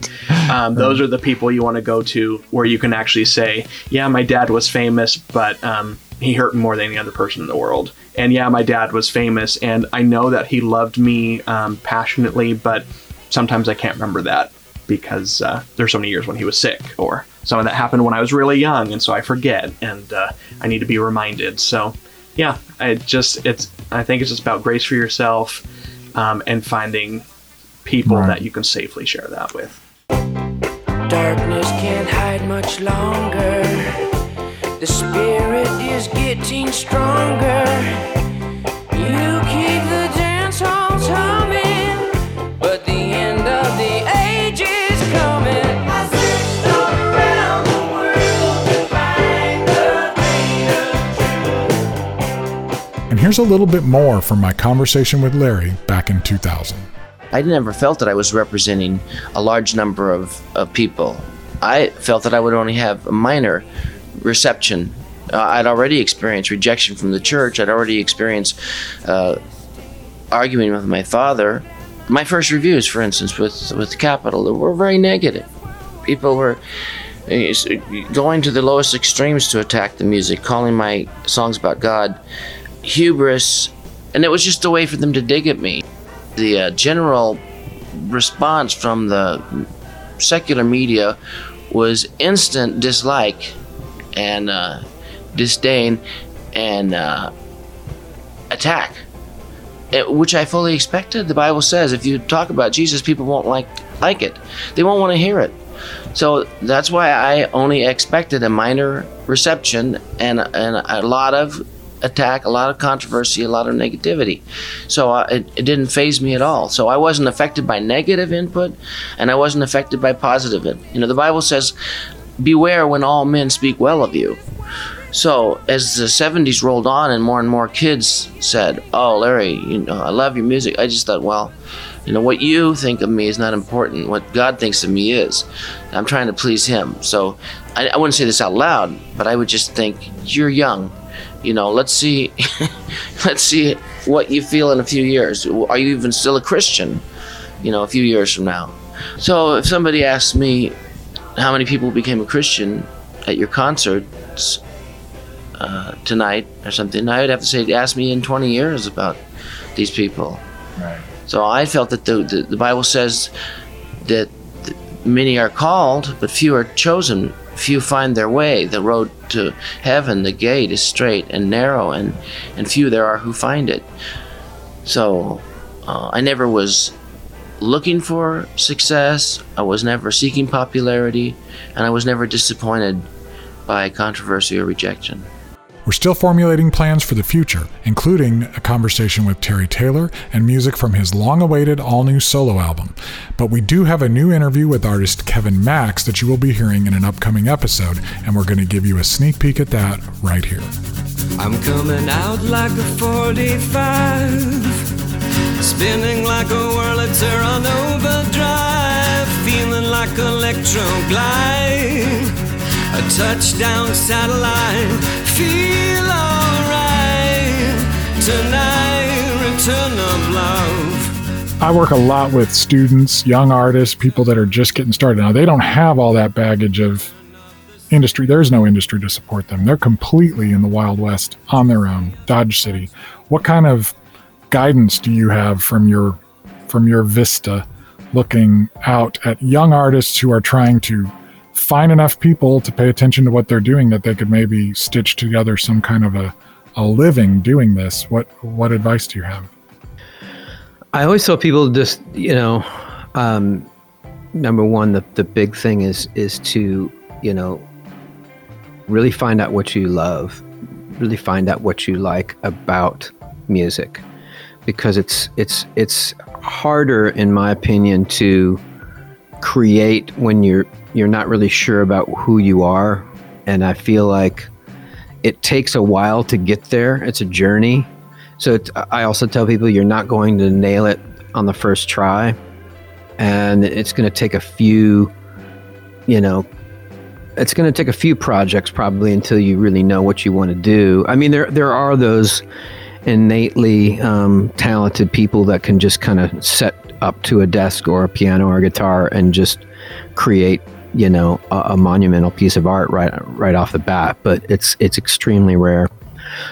Um, those are the people you want to go to where you can actually say yeah my dad was famous but um, he hurt me more than any other person in the world. And yeah my dad was famous and i know that he loved me um, passionately but sometimes i can't remember that because uh, there's so many years when he was sick or some of that happened when i was really young and so i forget and uh, i need to be reminded. So yeah i just it's i think it's just about grace for yourself um, and finding people Right. that you can safely share that with Darkness can't hide much longer. The spirit is getting stronger. You keep the dance halls humming, but the end of the age is coming. I searched all around the world to find the And here's a little bit more from my conversation with Larry back in 2000. I never felt that I was representing a large number of, of people. I felt that I would only have a minor reception. Uh, I'd already experienced rejection from the church. I'd already experienced uh, arguing with my father. My first reviews, for instance, with with Capitol, were very negative. People were going to the lowest extremes to attack the music, calling my songs about God hubris, and it was just a way for them to dig at me. The uh, general response from the secular media was instant dislike and uh, disdain and uh, attack, it, which I fully expected. The Bible says if you talk about Jesus, people won't like like it. They won't want to hear it. So that's why I only expected a minor reception and and a lot of attack, a lot of controversy, a lot of negativity. So uh, it, it didn't phase me at all. So I wasn't affected by negative input, and I wasn't affected by positive. input. you know, the Bible says, "Beware when all men speak well of you." So as the 70s rolled on and more and more kids said, "Oh, Larry, you know, I love your music," I just thought, well, you know, what you think of me is not important. What God thinks of me is. I'm trying to please Him. So I, I wouldn't say this out loud, but I would just think, you're young. You know, let's see, let's see what you feel in a few years. Are you even still a Christian? You know, a few years from now. So if somebody asks me how many people became a Christian at your concerts uh, tonight or something, I would have to say, ask me in 20 years about these people. Right. So I felt that the, the, the Bible says that many are called, but few are chosen. Few find their way. The road to heaven, the gate is straight and narrow, and, and few there are who find it. So uh, I never was looking for success. I was never seeking popularity, and I was never disappointed by controversy or rejection. We're still formulating plans for the future, including a conversation with Terry Taylor and music from his long awaited all new solo album. But we do have a new interview with artist Kevin Max that you will be hearing in an upcoming episode, and we're going to give you a sneak peek at that right here. I'm coming out like a 45, spinning like a on overdrive, feeling like a touchdown satellite. Feel alright tonight, return of love. I work a lot with students, young artists, people that are just getting started. Now, they don't have all that baggage of industry. There's no industry to support them. They're completely in the Wild West on their own, Dodge City. What kind of guidance do you have from your from your vista looking out at young artists who are trying to find enough people to pay attention to what they're doing that they could maybe stitch together some kind of a, a living doing this? What what advice do you have? I always tell people just you know, um, number one, the the big thing is is to you know really find out what you love, really find out what you like about music, because it's it's it's harder, in my opinion, to create when you're you're not really sure about who you are, and I feel like it takes a while to get there. It's a journey. So I also tell people you're not going to nail it on the first try, and it's going to take a few, you know, it's going to take a few projects probably until you really know what you want to do. I mean, there there are those innately um, talented people that can just kind of set up to a desk or a piano or a guitar and just create you know a, a monumental piece of art right right off the bat but it's it's extremely rare.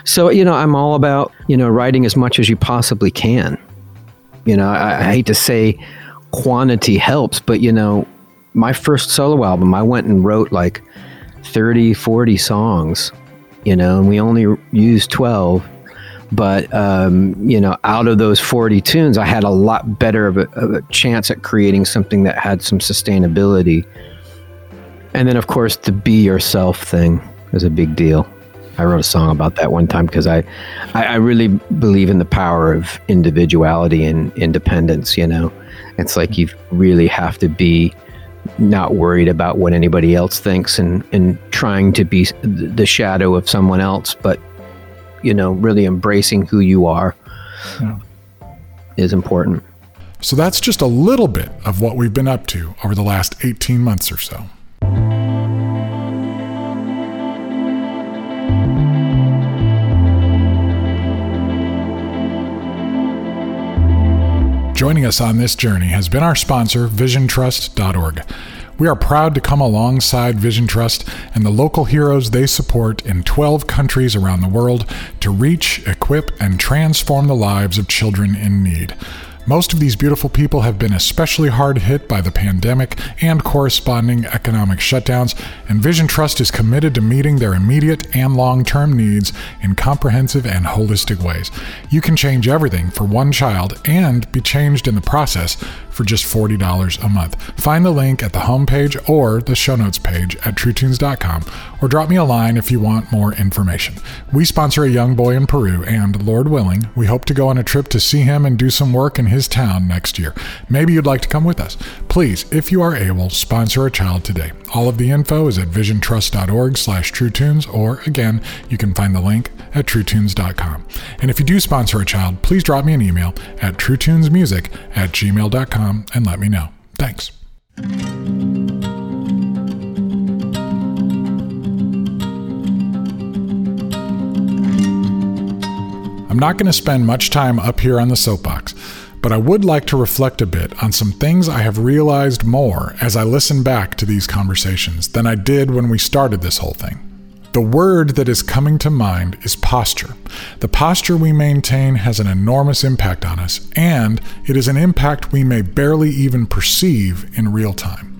So you know i'm all about you know writing as much as you possibly can. You know I, I hate to say quantity helps but you know my first solo album i went and wrote like 30 40 songs you know and we only used 12 but um, you know out of those 40 tunes i had a lot better of a, of a chance at creating something that had some sustainability and then of course the be yourself thing is a big deal i wrote a song about that one time because I, I i really believe in the power of individuality and independence you know it's like you really have to be not worried about what anybody else thinks and and trying to be the shadow of someone else but you know really embracing who you are Yeah. is important So that's just a little bit of what we've been up to over the last 18 months or so. Joining us on this journey has been our sponsor, VisionTrust.org. We are proud to come alongside Vision Trust and the local heroes they support in 12 countries around the world to reach, equip, and transform the lives of children in need. Most of these beautiful people have been especially hard hit by the pandemic and corresponding economic shutdowns, and Vision Trust is committed to meeting their immediate and long term needs in comprehensive and holistic ways. You can change everything for one child and be changed in the process for just $40 a month. Find the link at the homepage or the show notes page at truetunes.com or drop me a line if you want more information. We sponsor a young boy in Peru, and Lord willing, we hope to go on a trip to see him and do some work in his town next year. Maybe you'd like to come with us. Please, if you are able, sponsor a child today. All of the info is at visiontrust.org slash truetunes, or again, you can find the link at truetunes.com. And if you do sponsor a child, please drop me an email at truetunesmusic at gmail.com and let me know. Thanks. I'm not going to spend much time up here on the soapbox, but I would like to reflect a bit on some things I have realized more as I listen back to these conversations than I did when we started this whole thing. The word that is coming to mind is posture. The posture we maintain has an enormous impact on us, and it is an impact we may barely even perceive in real time.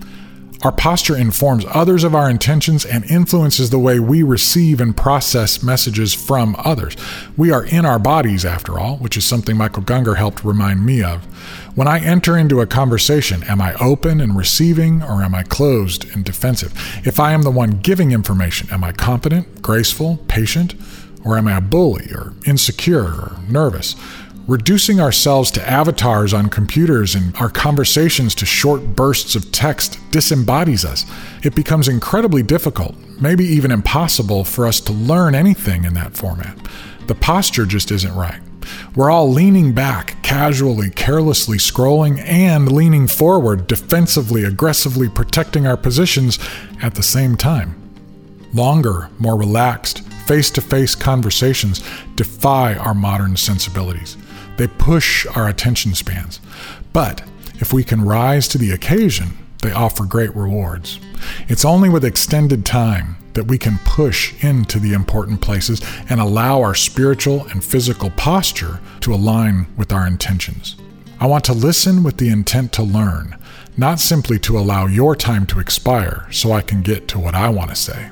Our posture informs others of our intentions and influences the way we receive and process messages from others. We are in our bodies, after all, which is something Michael Gungor helped remind me of. When I enter into a conversation, am I open and receiving, or am I closed and defensive? If I am the one giving information, am I confident, graceful, patient, or am I a bully, or insecure, or nervous? Reducing ourselves to avatars on computers and our conversations to short bursts of text disembodies us. It becomes incredibly difficult, maybe even impossible, for us to learn anything in that format. The posture just isn't right. We're all leaning back, casually, carelessly scrolling, and leaning forward, defensively, aggressively protecting our positions at the same time. Longer, more relaxed, face to face conversations defy our modern sensibilities. They push our attention spans. But if we can rise to the occasion, they offer great rewards. It's only with extended time that we can push into the important places and allow our spiritual and physical posture to align with our intentions. I want to listen with the intent to learn, not simply to allow your time to expire so I can get to what I want to say.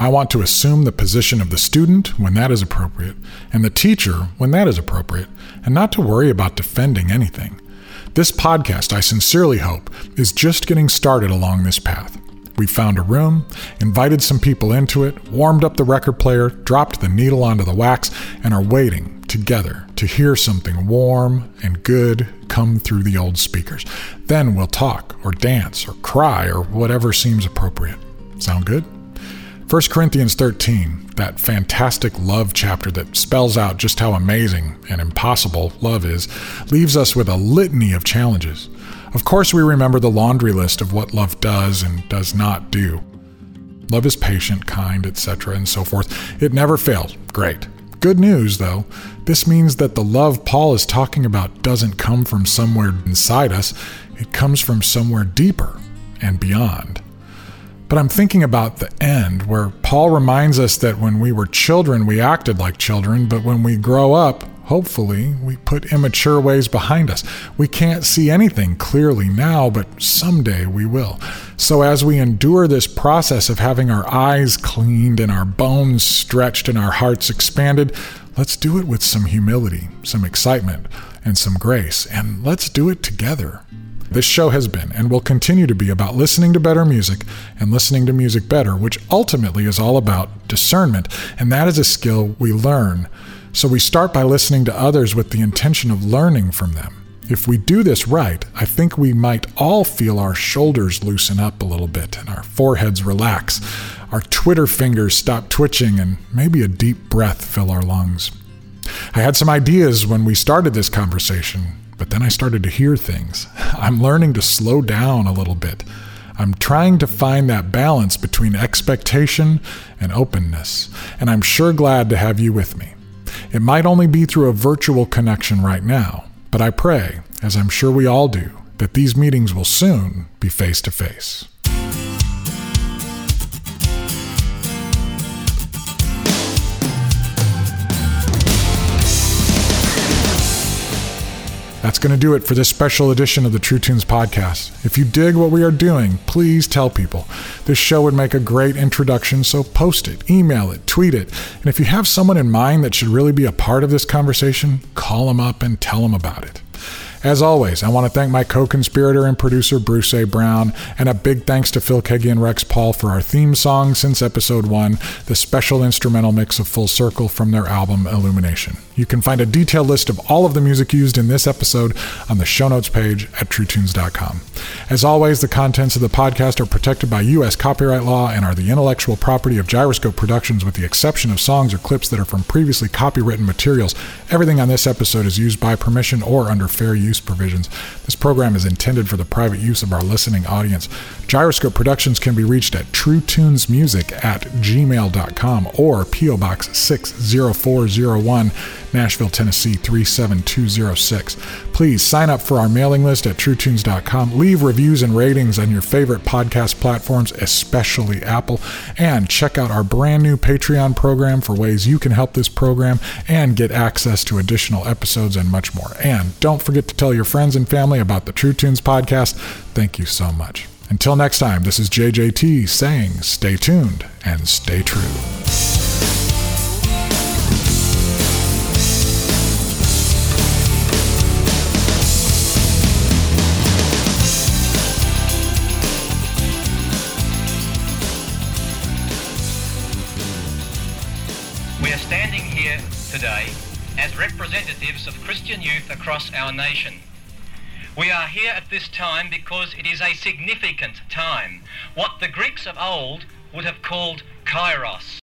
I want to assume the position of the student when that is appropriate, and the teacher when that is appropriate, and not to worry about defending anything. This podcast, I sincerely hope, is just getting started along this path. We found a room, invited some people into it, warmed up the record player, dropped the needle onto the wax, and are waiting together to hear something warm and good come through the old speakers. Then we'll talk, or dance, or cry, or whatever seems appropriate. Sound good? 1 Corinthians 13, that fantastic love chapter that spells out just how amazing and impossible love is, leaves us with a litany of challenges. Of course, we remember the laundry list of what love does and does not do. Love is patient, kind, etc., and so forth. It never fails. Great. Good news, though. This means that the love Paul is talking about doesn't come from somewhere inside us, it comes from somewhere deeper and beyond. But I'm thinking about the end, where Paul reminds us that when we were children, we acted like children, but when we grow up, hopefully, we put immature ways behind us. We can't see anything clearly now, but someday we will. So, as we endure this process of having our eyes cleaned and our bones stretched and our hearts expanded, let's do it with some humility, some excitement, and some grace, and let's do it together. This show has been and will continue to be about listening to better music and listening to music better, which ultimately is all about discernment, and that is a skill we learn. So we start by listening to others with the intention of learning from them. If we do this right, I think we might all feel our shoulders loosen up a little bit and our foreheads relax, our Twitter fingers stop twitching, and maybe a deep breath fill our lungs. I had some ideas when we started this conversation, but then I started to hear things. I'm learning to slow down a little bit. I'm trying to find that balance between expectation and openness, and I'm sure glad to have you with me. It might only be through a virtual connection right now, but I pray, as I'm sure we all do, that these meetings will soon be face to face. That's going to do it for this special edition of the True Tunes podcast. If you dig what we are doing, please tell people. This show would make a great introduction, so post it, email it, tweet it. And if you have someone in mind that should really be a part of this conversation, call them up and tell them about it. As always, I want to thank my co conspirator and producer, Bruce A. Brown, and a big thanks to Phil Keaggy and Rex Paul for our theme song since episode one, the special instrumental mix of Full Circle from their album Illumination. You can find a detailed list of all of the music used in this episode on the show notes page at truetunes.com. As always, the contents of the podcast are protected by U.S. copyright law and are the intellectual property of Gyroscope Productions, with the exception of songs or clips that are from previously copywritten materials. Everything on this episode is used by permission or under fair use provisions. This program is intended for the private use of our listening audience. Gyroscope Productions can be reached at truetunesmusic at gmail.com or P.O. Box 60401, Nashville, Tennessee 37206. Please sign up for our mailing list at truetunes.com. Leave reviews and ratings on your favorite podcast platforms, especially Apple, and check out our brand new Patreon program for ways you can help this program and get access to additional episodes and much more. And don't forget to tell your friends and family about the True Tunes podcast. Thank you so much. Until next time, this is JJT saying stay tuned and stay true. Representatives of Christian youth across our nation. We are here at this time because it is a significant time, what the Greeks of old would have called kairos.